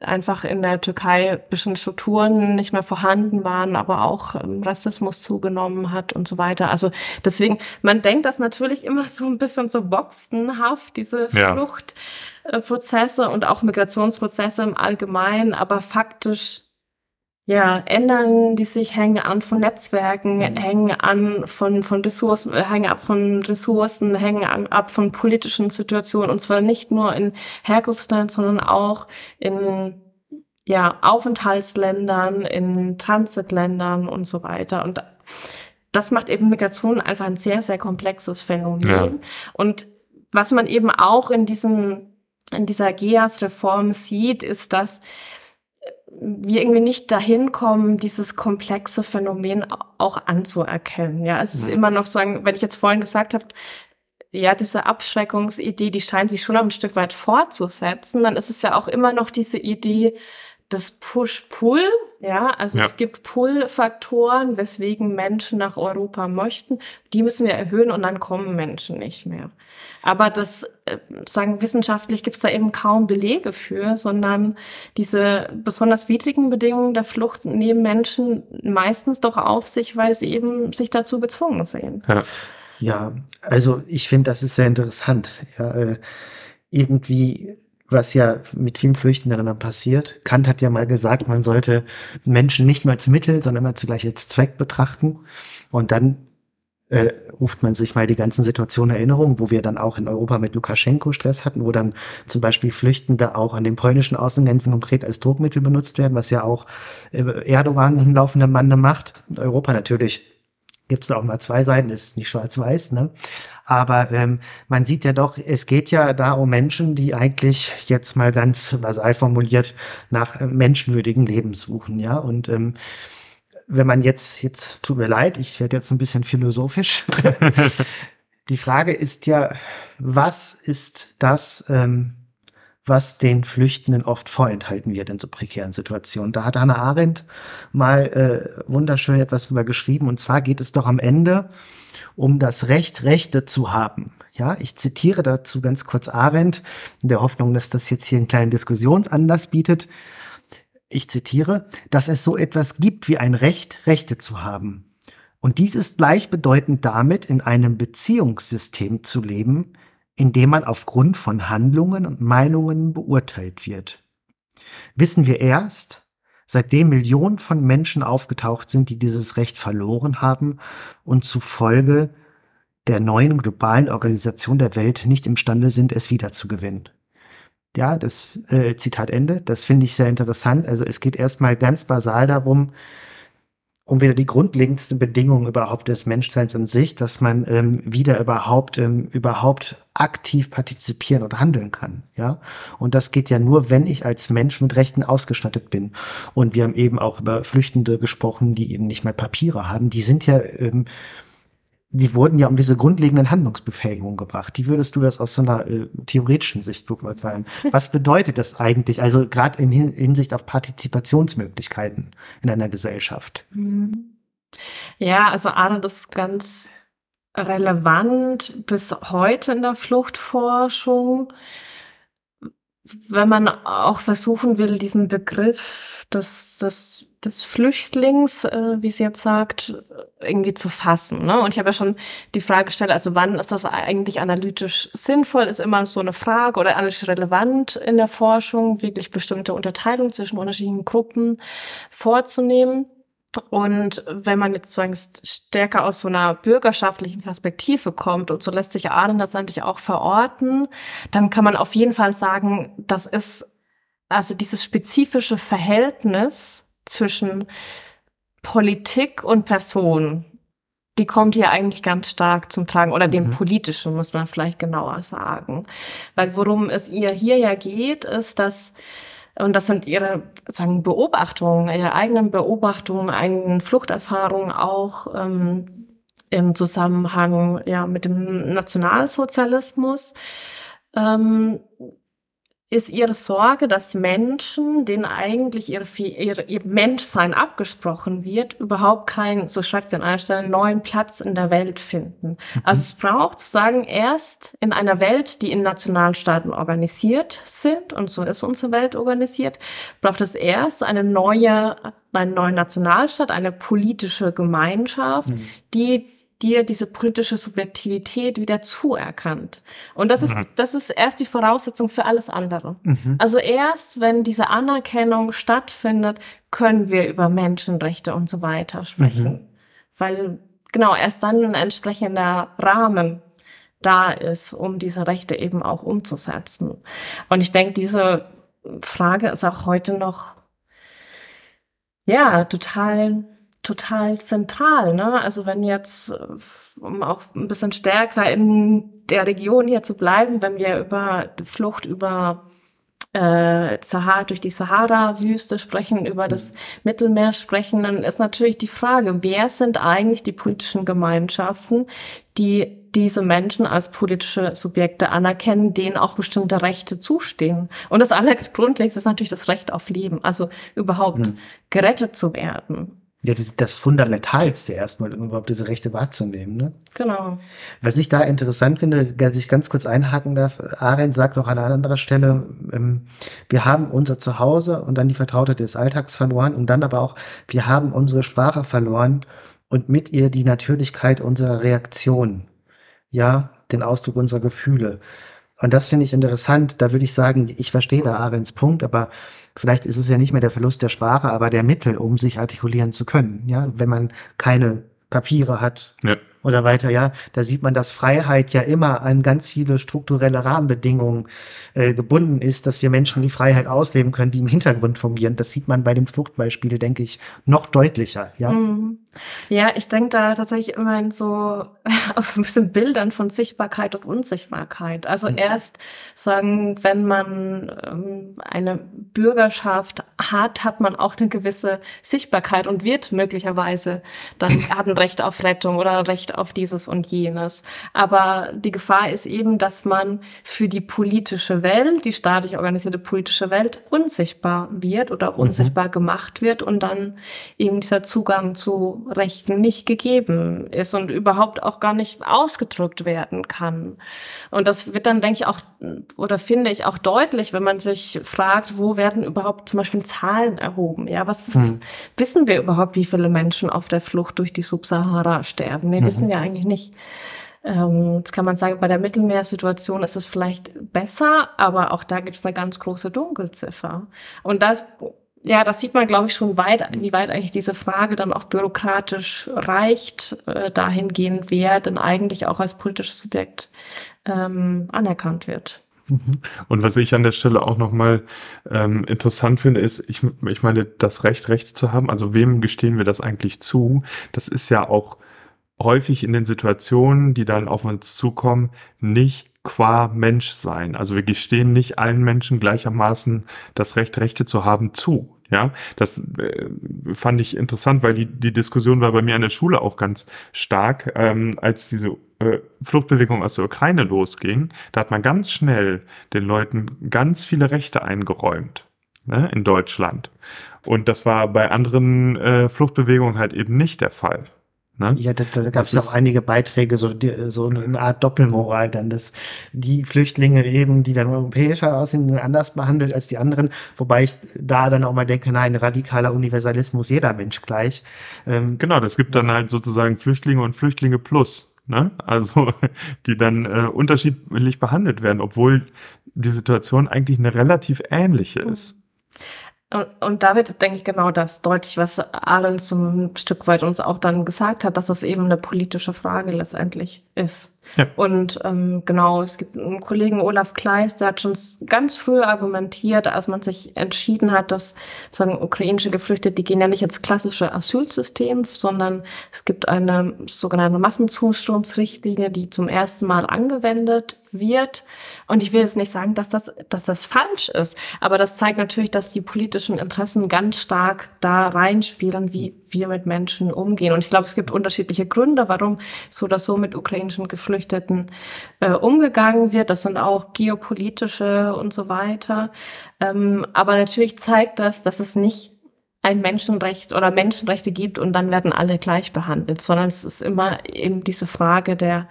einfach in der Türkei bestimmte Strukturen nicht mehr vorhanden waren, aber auch ähm, Rassismus zugenommen hat und so weiter. Also deswegen, man denkt das natürlich immer so ein bisschen so boxenhaft, diese ja. Fluchtprozesse und auch Migrationsprozesse im Allgemeinen, aber faktisch ja, ändern die sich, hängen an von Netzwerken, mhm. hängen an von, von Ressourcen, hängen ab von Ressourcen, hängen an, ab von politischen Situationen und zwar nicht nur in Herkunftsländern, sondern auch in ja, Aufenthaltsländern, in Transitländern und so weiter. Und das macht eben Migration einfach ein sehr, sehr komplexes Phänomen. Ja. Und was man eben auch in diesem, in dieser GEAS-Reform sieht, ist, dass wir irgendwie nicht dahin kommen, dieses komplexe Phänomen auch anzuerkennen. Ja, es ist mhm. immer noch so, wenn ich jetzt vorhin gesagt habe, ja, diese Abschreckungsidee, die scheint sich schon noch ein Stück weit fortzusetzen, dann ist es ja auch immer noch diese Idee, das Push-Pull, ja, also ja. es gibt Pull-Faktoren, weswegen Menschen nach Europa möchten. Die müssen wir erhöhen und dann kommen Menschen nicht mehr. Aber das, äh, sagen wissenschaftlich, gibt es da eben kaum Belege für, sondern diese besonders widrigen Bedingungen der Flucht nehmen Menschen meistens doch auf sich, weil sie eben sich dazu gezwungen sehen. Ja, ja also ich finde, das ist sehr interessant. Ja, äh, irgendwie was ja mit vielen Flüchtenden dann passiert. Kant hat ja mal gesagt, man sollte Menschen nicht mehr als Mittel, sondern immer zugleich als Zweck betrachten. Und dann äh, ruft man sich mal die ganzen Situationen Erinnerung, wo wir dann auch in Europa mit Lukaschenko Stress hatten, wo dann zum Beispiel Flüchtende auch an den polnischen Außengrenzen konkret als Druckmittel benutzt werden, was ja auch äh, Erdogan im laufenden Bande macht. Und Europa natürlich gibt es da auch mal zwei Seiten, ist nicht schwarz-weiß, ne? Aber ähm, man sieht ja doch, es geht ja da um Menschen, die eigentlich jetzt mal ganz basal formuliert nach äh, menschenwürdigen Leben suchen, ja. Und ähm, wenn man jetzt, jetzt tut mir leid, ich werde jetzt ein bisschen philosophisch. Die Frage ist ja, was ist das, ähm, was den Flüchtenden oft vorenthalten wird in so prekären Situationen. Da hat Hannah Arendt mal äh, wunderschön etwas drüber geschrieben. Und zwar geht es doch am Ende um das Recht, Rechte zu haben. Ja, ich zitiere dazu ganz kurz Arendt, in der Hoffnung, dass das jetzt hier einen kleinen Diskussionsanlass bietet. Ich zitiere, dass es so etwas gibt wie ein Recht, Rechte zu haben. Und dies ist gleichbedeutend damit, in einem Beziehungssystem zu leben, indem man aufgrund von Handlungen und Meinungen beurteilt wird. Wissen wir erst, seitdem Millionen von Menschen aufgetaucht sind, die dieses Recht verloren haben und zufolge der neuen globalen Organisation der Welt nicht imstande sind, es wiederzugewinnen. Ja, das äh, Zitat Ende. Das finde ich sehr interessant. Also es geht erstmal ganz basal darum, um wieder die grundlegendste Bedingung überhaupt des Menschseins an sich, dass man ähm, wieder überhaupt ähm, überhaupt aktiv partizipieren und handeln kann, ja. Und das geht ja nur, wenn ich als Mensch mit Rechten ausgestattet bin. Und wir haben eben auch über Flüchtende gesprochen, die eben nicht mal Papiere haben. Die sind ja ähm, die wurden ja um diese grundlegenden Handlungsbefähigung gebracht. Wie würdest du das aus so einer äh, theoretischen Sicht beurteilen? Was bedeutet das eigentlich? Also gerade in Hinsicht auf Partizipationsmöglichkeiten in einer Gesellschaft. Mhm. Ja, also Arne, das ist ganz relevant bis heute in der Fluchtforschung wenn man auch versuchen will, diesen Begriff des, des, des Flüchtlings, äh, wie sie jetzt sagt, irgendwie zu fassen. Ne? Und ich habe ja schon die Frage gestellt, also wann ist das eigentlich analytisch sinnvoll, ist immer so eine Frage oder analytisch relevant in der Forschung, wirklich bestimmte Unterteilung zwischen unterschiedlichen Gruppen vorzunehmen. Und wenn man jetzt sozusagen stärker aus so einer bürgerschaftlichen Perspektive kommt und so lässt sich das eigentlich auch verorten, dann kann man auf jeden Fall sagen, das ist also dieses spezifische Verhältnis zwischen Politik und Person, die kommt hier eigentlich ganz stark zum Tragen oder dem mhm. politischen, muss man vielleicht genauer sagen. Weil worum es ihr hier ja geht, ist, dass und das sind ihre sagen Beobachtungen, ihre eigenen Beobachtungen, eigenen Fluchterfahrungen auch ähm, im Zusammenhang ja mit dem Nationalsozialismus. Ähm, ist ihre Sorge, dass Menschen, denen eigentlich ihr, ihr, ihr Menschsein abgesprochen wird, überhaupt keinen, so schreibt sie an einer Stelle, neuen Platz in der Welt finden. Mhm. Also es braucht sozusagen erst in einer Welt, die in Nationalstaaten organisiert sind, und so ist unsere Welt organisiert, braucht es erst eine neue, einen neuen Nationalstaat, eine politische Gemeinschaft, mhm. die dir diese politische Subjektivität wieder zuerkannt. Und das ist, mhm. das ist erst die Voraussetzung für alles andere. Mhm. Also erst, wenn diese Anerkennung stattfindet, können wir über Menschenrechte und so weiter sprechen. Mhm. Weil, genau, erst dann ein entsprechender Rahmen da ist, um diese Rechte eben auch umzusetzen. Und ich denke, diese Frage ist auch heute noch, ja, total total zentral. Ne? Also wenn jetzt, um auch ein bisschen stärker in der Region hier zu bleiben, wenn wir über Flucht über äh, Sahara, durch die Sahara-Wüste sprechen, über das Mittelmeer sprechen, dann ist natürlich die Frage, wer sind eigentlich die politischen Gemeinschaften, die diese Menschen als politische Subjekte anerkennen, denen auch bestimmte Rechte zustehen. Und das allergrundlegendste ist natürlich das Recht auf Leben, also überhaupt hm. gerettet zu werden. Ja, das, das Fundamentalste erstmal, um überhaupt diese Rechte wahrzunehmen. Ne? Genau. Was ich da interessant finde, dass ich ganz kurz einhaken darf, Arendt sagt auch an einer anderen Stelle, ähm, wir haben unser Zuhause und dann die Vertrautheit des Alltags verloren und dann aber auch, wir haben unsere Sprache verloren und mit ihr die Natürlichkeit unserer Reaktion. Ja, den Ausdruck unserer Gefühle. Und das finde ich interessant. Da würde ich sagen, ich verstehe da Arends Punkt, aber vielleicht ist es ja nicht mehr der Verlust der Sprache, aber der Mittel, um sich artikulieren zu können. Ja, wenn man keine Papiere hat. Ja oder weiter, ja, da sieht man, dass Freiheit ja immer an ganz viele strukturelle Rahmenbedingungen äh, gebunden ist, dass wir Menschen die Freiheit ausleben können, die im Hintergrund fungieren. Das sieht man bei dem Fluchtbeispiel, denke ich, noch deutlicher, ja. Mhm. Ja, ich denke da tatsächlich immer in so, aus so ein bisschen Bildern von Sichtbarkeit und Unsichtbarkeit. Also mhm. erst sagen, wenn man ähm, eine Bürgerschaft hat, hat man auch eine gewisse Sichtbarkeit und wird möglicherweise dann hat ein Recht auf Rettung oder ein Recht auf dieses und jenes. Aber die Gefahr ist eben, dass man für die politische Welt, die staatlich organisierte politische Welt, unsichtbar wird oder auch mhm. unsichtbar gemacht wird und dann eben dieser Zugang zu Rechten nicht gegeben ist und überhaupt auch gar nicht ausgedrückt werden kann. Und das wird dann, denke ich, auch, oder finde ich auch deutlich, wenn man sich fragt, wo werden überhaupt zum Beispiel Zahlen erhoben? Ja, was, was mhm. wissen wir überhaupt, wie viele Menschen auf der Flucht durch die Subsahara sterben? Wir mhm. wissen wir eigentlich nicht. Ähm, jetzt kann man sagen, bei der Mittelmeersituation ist es vielleicht besser, aber auch da gibt es eine ganz große Dunkelziffer. Und das, ja, das sieht man, glaube ich, schon weit, wie weit eigentlich diese Frage dann auch bürokratisch reicht, äh, dahingehend, wer denn eigentlich auch als politisches Subjekt ähm, anerkannt wird. Mhm. Und was ich an der Stelle auch nochmal ähm, interessant finde, ist, ich, ich meine, das Recht, Recht zu haben, also wem gestehen wir das eigentlich zu? Das ist ja auch häufig in den Situationen, die dann auf uns zukommen, nicht qua Mensch sein. Also wir gestehen nicht allen Menschen gleichermaßen das Recht, Rechte zu haben zu. Ja, das äh, fand ich interessant, weil die, die Diskussion war bei mir an der Schule auch ganz stark, ähm, als diese äh, Fluchtbewegung aus der Ukraine losging. Da hat man ganz schnell den Leuten ganz viele Rechte eingeräumt ne, in Deutschland. Und das war bei anderen äh, Fluchtbewegungen halt eben nicht der Fall. Ne? Ja, da, da gab es auch einige Beiträge, so, die, so eine Art Doppelmoral, dann, dass die Flüchtlinge eben, die dann europäischer aussehen, sind anders behandelt als die anderen, wobei ich da dann auch mal denke, nein, radikaler Universalismus, jeder Mensch gleich. Ähm, genau, das gibt dann halt sozusagen Flüchtlinge und Flüchtlinge plus. Ne? Also die dann äh, unterschiedlich behandelt werden, obwohl die Situation eigentlich eine relativ ähnliche ist. Und, und da wird, denke ich, genau das deutlich, was Arendt zum Stück weit uns auch dann gesagt hat, dass das eben eine politische Frage letztendlich ist. Ja. Und ähm, genau, es gibt einen Kollegen Olaf Kleis, der hat schon ganz früh argumentiert, als man sich entschieden hat, dass sozusagen ukrainische Geflüchtete, die gehen ja nicht ins klassische Asylsystem, sondern es gibt eine sogenannte Massenzustromsrichtlinie, die zum ersten Mal angewendet wird. Und ich will jetzt nicht sagen, dass das, dass das falsch ist, aber das zeigt natürlich, dass die politischen Interessen ganz stark da reinspielen, wie wir mit Menschen umgehen. Und ich glaube, es gibt unterschiedliche Gründe, warum so oder so mit ukrainischen Geflüchteten äh, umgegangen wird. Das sind auch geopolitische und so weiter. Ähm, aber natürlich zeigt das, dass es nicht ein Menschenrecht oder Menschenrechte gibt und dann werden alle gleich behandelt, sondern es ist immer eben diese Frage der,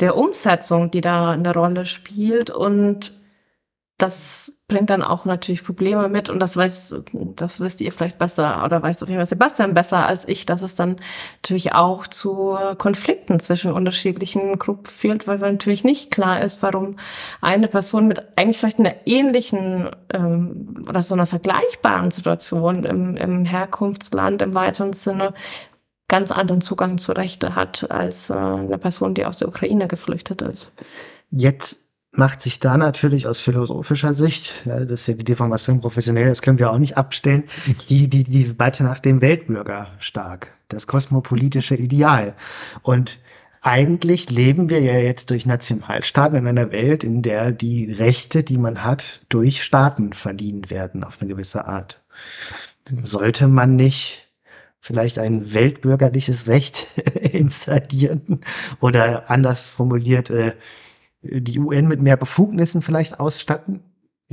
der Umsetzung, die da eine Rolle spielt und das bringt dann auch natürlich Probleme mit und das weiß, das wisst ihr vielleicht besser oder weiß auf jeden Fall Sebastian besser als ich, dass es dann natürlich auch zu Konflikten zwischen unterschiedlichen Gruppen führt, weil natürlich nicht klar ist, warum eine Person mit eigentlich vielleicht einer ähnlichen ähm, oder so einer vergleichbaren Situation im, im Herkunftsland im weiteren Sinne ganz anderen Zugang zu Rechte hat als äh, eine Person, die aus der Ukraine geflüchtet ist. Jetzt macht sich da natürlich aus philosophischer Sicht, ja, das ist ja die Deformation professionell, das können wir auch nicht abstellen, die, die, die Debatte nach dem Weltbürger stark, das kosmopolitische Ideal. Und eigentlich leben wir ja jetzt durch Nationalstaaten in einer Welt, in der die Rechte, die man hat, durch Staaten verdient werden auf eine gewisse Art. Sollte man nicht vielleicht ein weltbürgerliches Recht installieren oder anders formuliert, äh, die UN mit mehr Befugnissen vielleicht ausstatten?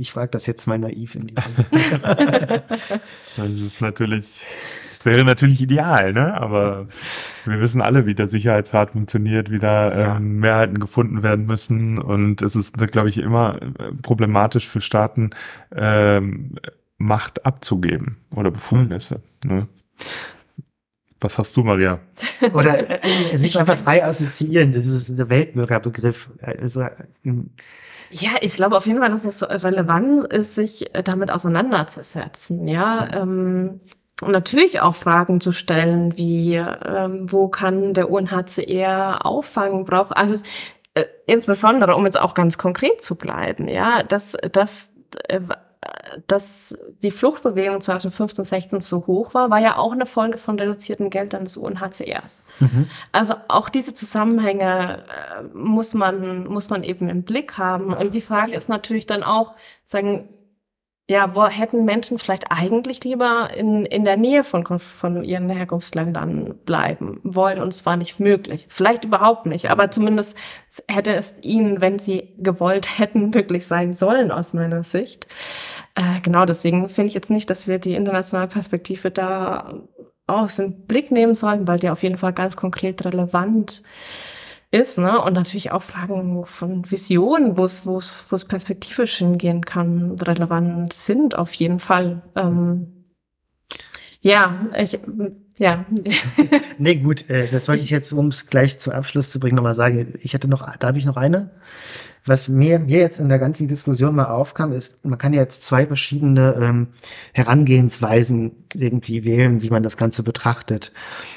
Ich frage das jetzt mal naiv in die Das ist natürlich, das wäre natürlich ideal, ne? Aber wir wissen alle, wie der Sicherheitsrat funktioniert, wie da ja. ähm, Mehrheiten gefunden werden müssen. Und es ist, glaube ich, immer äh, problematisch für Staaten, ähm, Macht abzugeben oder Befugnisse. Hm. Ne? Was hast du, Maria? Oder äh, sich einfach frei assoziieren, das ist der Weltbürgerbegriff. Also, hm. ja, ich glaube auf jeden Fall, dass es relevant ist, sich damit auseinanderzusetzen. Ja, ähm, und natürlich auch Fragen zu stellen, wie ähm, wo kann der UNHCR auffangen braucht. Also äh, insbesondere, um jetzt auch ganz konkret zu bleiben, ja, dass dass äh, dass die Fluchtbewegung 2015, 16 so hoch war, war ja auch eine Folge von reduzierten Geldern des UNHCRs. Mhm. Also auch diese Zusammenhänge äh, muss man, muss man eben im Blick haben. Und die Frage ist natürlich dann auch, sagen, ja, wo hätten Menschen vielleicht eigentlich lieber in, in der Nähe von, von ihren Herkunftsländern bleiben wollen und es war nicht möglich. Vielleicht überhaupt nicht, aber zumindest hätte es ihnen, wenn sie gewollt hätten, möglich sein sollen aus meiner Sicht. Äh, genau deswegen finde ich jetzt nicht, dass wir die internationale Perspektive da aus dem Blick nehmen sollten, weil die auf jeden Fall ganz konkret relevant ist, ne? Und natürlich auch Fragen von Visionen, wo es, wo es, wo es perspektivisch hingehen kann, relevant sind, auf jeden Fall. Ähm, ja, ich, ja. nee, gut, äh, das wollte ich jetzt, um es gleich zum Abschluss zu bringen, nochmal sagen. Ich hätte noch, darf ich noch eine? Was mir, mir jetzt in der ganzen Diskussion mal aufkam, ist, man kann ja jetzt zwei verschiedene ähm, Herangehensweisen irgendwie wählen, wie man das Ganze betrachtet.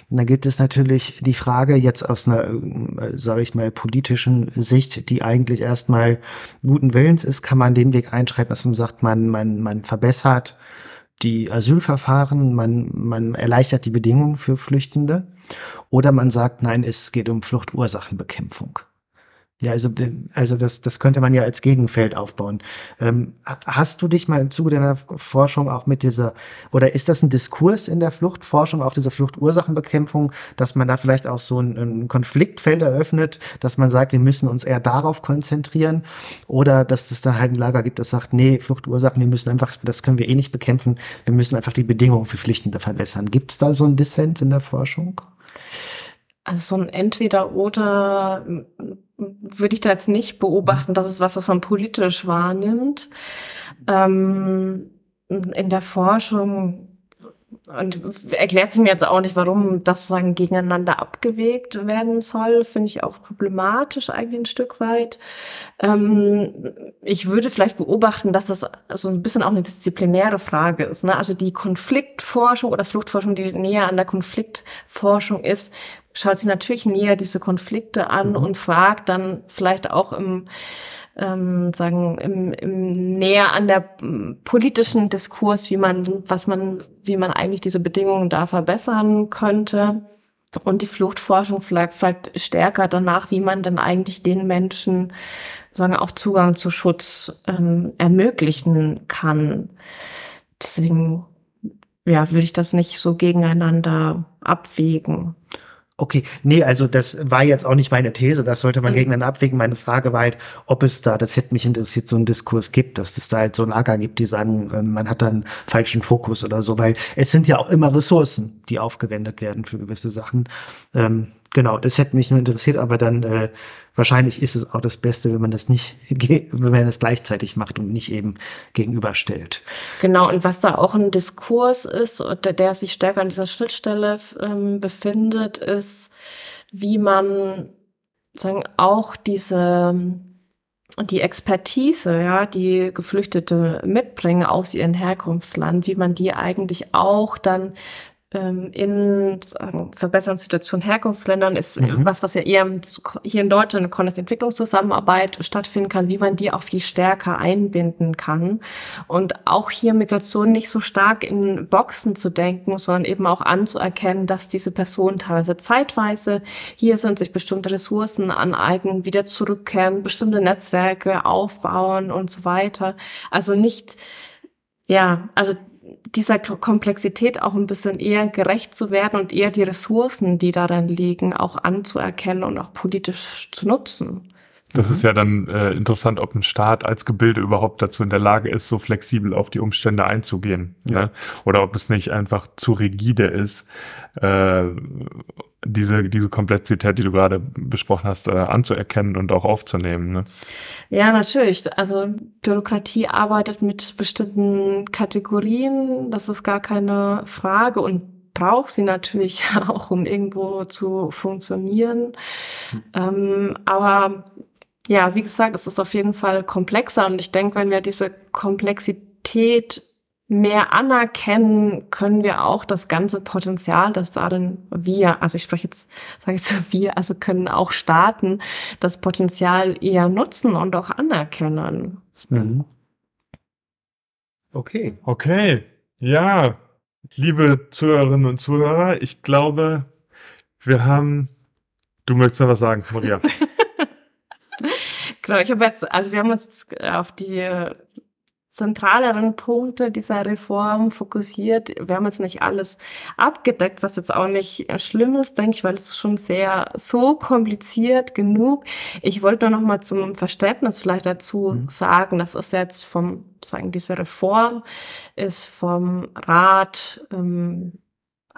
Und da gibt es natürlich die Frage jetzt aus einer, äh, sage ich mal, politischen Sicht, die eigentlich erstmal guten Willens ist, kann man den Weg einschreiten, dass man sagt, man, man, man verbessert die Asylverfahren, man, man erleichtert die Bedingungen für Flüchtende. Oder man sagt, nein, es geht um Fluchtursachenbekämpfung. Ja, also, also das, das könnte man ja als Gegenfeld aufbauen. Ähm, hast du dich mal im Zuge deiner Forschung auch mit dieser, oder ist das ein Diskurs in der Fluchtforschung, auch diese Fluchtursachenbekämpfung, dass man da vielleicht auch so ein, ein Konfliktfeld eröffnet, dass man sagt, wir müssen uns eher darauf konzentrieren, oder dass es da halt ein Lager gibt, das sagt, nee, Fluchtursachen, wir müssen einfach, das können wir eh nicht bekämpfen, wir müssen einfach die Bedingungen für Flüchtende verbessern. Gibt es da so ein Dissens in der Forschung? Also so ein Entweder-Oder würde ich da jetzt nicht beobachten, dass es was, was man politisch wahrnimmt. Ähm, in der Forschung und erklärt sie mir jetzt auch nicht, warum das sozusagen gegeneinander abgewegt werden soll, finde ich auch problematisch eigentlich ein Stück weit. Ähm, ich würde vielleicht beobachten, dass das so ein bisschen auch eine disziplinäre Frage ist. Ne? Also die Konfliktforschung oder Fluchtforschung, die näher an der Konfliktforschung ist, schaut sich natürlich näher diese Konflikte an mhm. und fragt dann vielleicht auch im ähm, sagen im, im näher an der politischen Diskurs, wie man was man wie man eigentlich diese Bedingungen da verbessern könnte und die Fluchtforschung vielleicht, vielleicht stärker danach, wie man denn eigentlich den Menschen sagen auch Zugang zu Schutz ähm, ermöglichen kann. Deswegen ja, würde ich das nicht so gegeneinander abwägen. Okay, nee, also das war jetzt auch nicht meine These, das sollte man mhm. gegeneinander abwägen. Meine Frage war halt, ob es da, das hätte mich interessiert, so einen Diskurs gibt, dass es da halt so Lager gibt, die sagen, ähm, man hat dann falschen Fokus oder so, weil es sind ja auch immer Ressourcen, die aufgewendet werden für gewisse Sachen. Ähm, genau, das hätte mich nur interessiert, aber dann äh, wahrscheinlich ist es auch das Beste, wenn man das nicht, wenn man das gleichzeitig macht und nicht eben gegenüberstellt. Genau, und was da auch ein Diskurs ist, der, der sich stärker an dieser Schnittstelle ähm, befindet, ist, wie man sagen auch diese die Expertise, ja, die Geflüchtete mitbringen aus ihrem Herkunftsland, wie man die eigentlich auch dann in sagen, verbesserten Situationen Herkunftsländern ist mhm. was, was ja eher hier in Deutschland in Entwicklungszusammenarbeit stattfinden kann, wie man die auch viel stärker einbinden kann. Und auch hier Migration nicht so stark in Boxen zu denken, sondern eben auch anzuerkennen, dass diese Personen teilweise zeitweise hier sind, sich bestimmte Ressourcen aneignen, wieder zurückkehren, bestimmte Netzwerke aufbauen und so weiter. Also nicht, ja, also dieser Komplexität auch ein bisschen eher gerecht zu werden und eher die Ressourcen, die darin liegen, auch anzuerkennen und auch politisch zu nutzen. Das mhm. ist ja dann äh, interessant, ob ein Staat als Gebilde überhaupt dazu in der Lage ist, so flexibel auf die Umstände einzugehen. Ja. Ne? Oder ob es nicht einfach zu rigide ist, äh, diese, diese Komplexität, die du gerade besprochen hast, äh, anzuerkennen und auch aufzunehmen. Ne? Ja, natürlich. Also Bürokratie arbeitet mit bestimmten Kategorien, das ist gar keine Frage und braucht sie natürlich auch, um irgendwo zu funktionieren. Hm. Ähm, aber ja, wie gesagt, es ist auf jeden Fall komplexer und ich denke, wenn wir diese Komplexität mehr anerkennen, können wir auch das ganze Potenzial, das darin wir, also ich spreche jetzt, sage jetzt so wir, also können auch Staaten das Potenzial eher nutzen und auch anerkennen. Mhm. Okay. Okay. Ja, liebe Zuhörerinnen und Zuhörer, ich glaube, wir haben, du möchtest noch was sagen, Maria. genau, ich habe jetzt, also wir haben uns auf die zentraleren Punkte dieser Reform fokussiert. Wir haben jetzt nicht alles abgedeckt, was jetzt auch nicht schlimm ist, denke ich, weil es schon sehr so kompliziert genug. Ich wollte nur noch mal zum Verständnis vielleicht dazu mhm. sagen, das ist jetzt vom, sagen, diese Reform ist vom Rat ähm,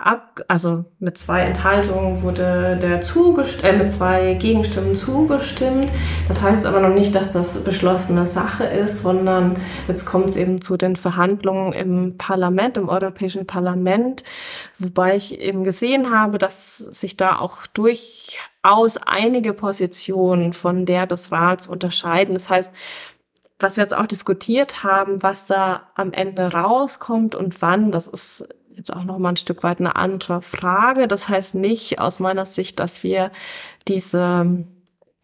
ab, also mit zwei Enthaltungen wurde der zugestimmt, äh, mit zwei Gegenstimmen zugestimmt. Das heißt aber noch nicht, dass das beschlossene Sache ist, sondern jetzt kommt es eben zu den Verhandlungen im Parlament, im Europäischen Parlament, wobei ich eben gesehen habe, dass sich da auch durchaus einige Positionen von der des Rats unterscheiden. Das heißt, was wir jetzt auch diskutiert haben, was da am Ende rauskommt und wann, das ist jetzt auch noch mal ein Stück weit eine andere Frage. Das heißt nicht aus meiner Sicht, dass wir diese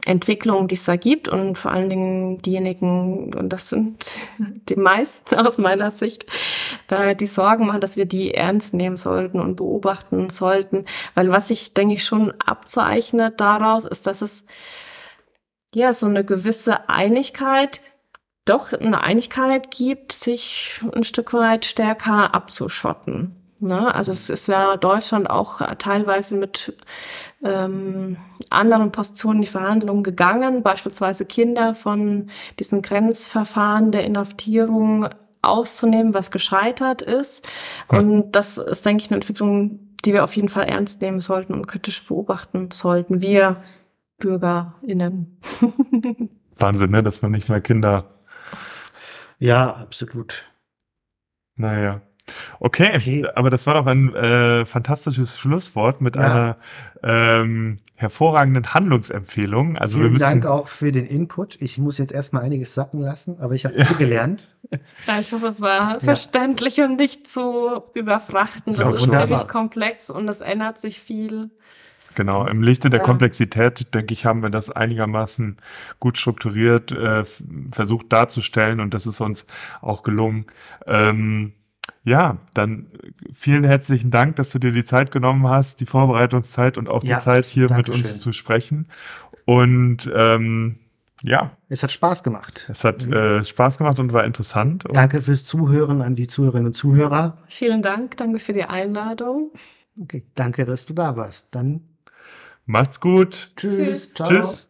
Entwicklung, die es da gibt und vor allen Dingen diejenigen, und das sind die meisten aus meiner Sicht, äh, die Sorgen machen, dass wir die ernst nehmen sollten und beobachten sollten. Weil was sich, denke ich, schon abzeichnet daraus, ist, dass es ja so eine gewisse Einigkeit doch eine Einigkeit gibt, sich ein Stück weit stärker abzuschotten. Ne? Also es ist ja Deutschland auch teilweise mit ähm, anderen Positionen in die Verhandlungen gegangen, beispielsweise Kinder von diesen Grenzverfahren der Inhaftierung auszunehmen, was gescheitert ist. Ja. Und das ist, denke ich, eine Entwicklung, die wir auf jeden Fall ernst nehmen sollten und kritisch beobachten sollten. Wir BürgerInnen. Wahnsinn, ne? dass man nicht mehr Kinder. Ja, absolut. Naja. Okay, Okay. aber das war doch ein äh, fantastisches Schlusswort mit Ja. einer ähm, hervorragenden Handlungsempfehlung. Also wir Vielen müssen Dank auch für den Input. Ich muss jetzt erstmal einiges sacken lassen, aber ich habe viel gelernt. Ja, ich hoffe, es war verständlich und nicht zu überfrachten. So, Das ist wunderbar. ziemlich komplex und es ändert sich viel. Genau, im Lichte der Ja. Komplexität, denke ich, haben wir das einigermaßen gut strukturiert äh, versucht darzustellen und das ist uns auch gelungen. Ähm, ja, dann vielen herzlichen Dank, dass du dir die Zeit genommen hast, die Vorbereitungszeit und auch Ja, die Zeit hier mit uns zu sprechen. Und ähm, ja, Es hat Spaß gemacht. es hat äh, Spaß gemacht und war interessant. Und Danke fürs Zuhören an die Zuhörerinnen und Zuhörer. Vielen Dank, danke für die Einladung. Okay, danke, dass du da warst. Dann macht's gut. tschüss. Tschüss. Ciao. Tschüss.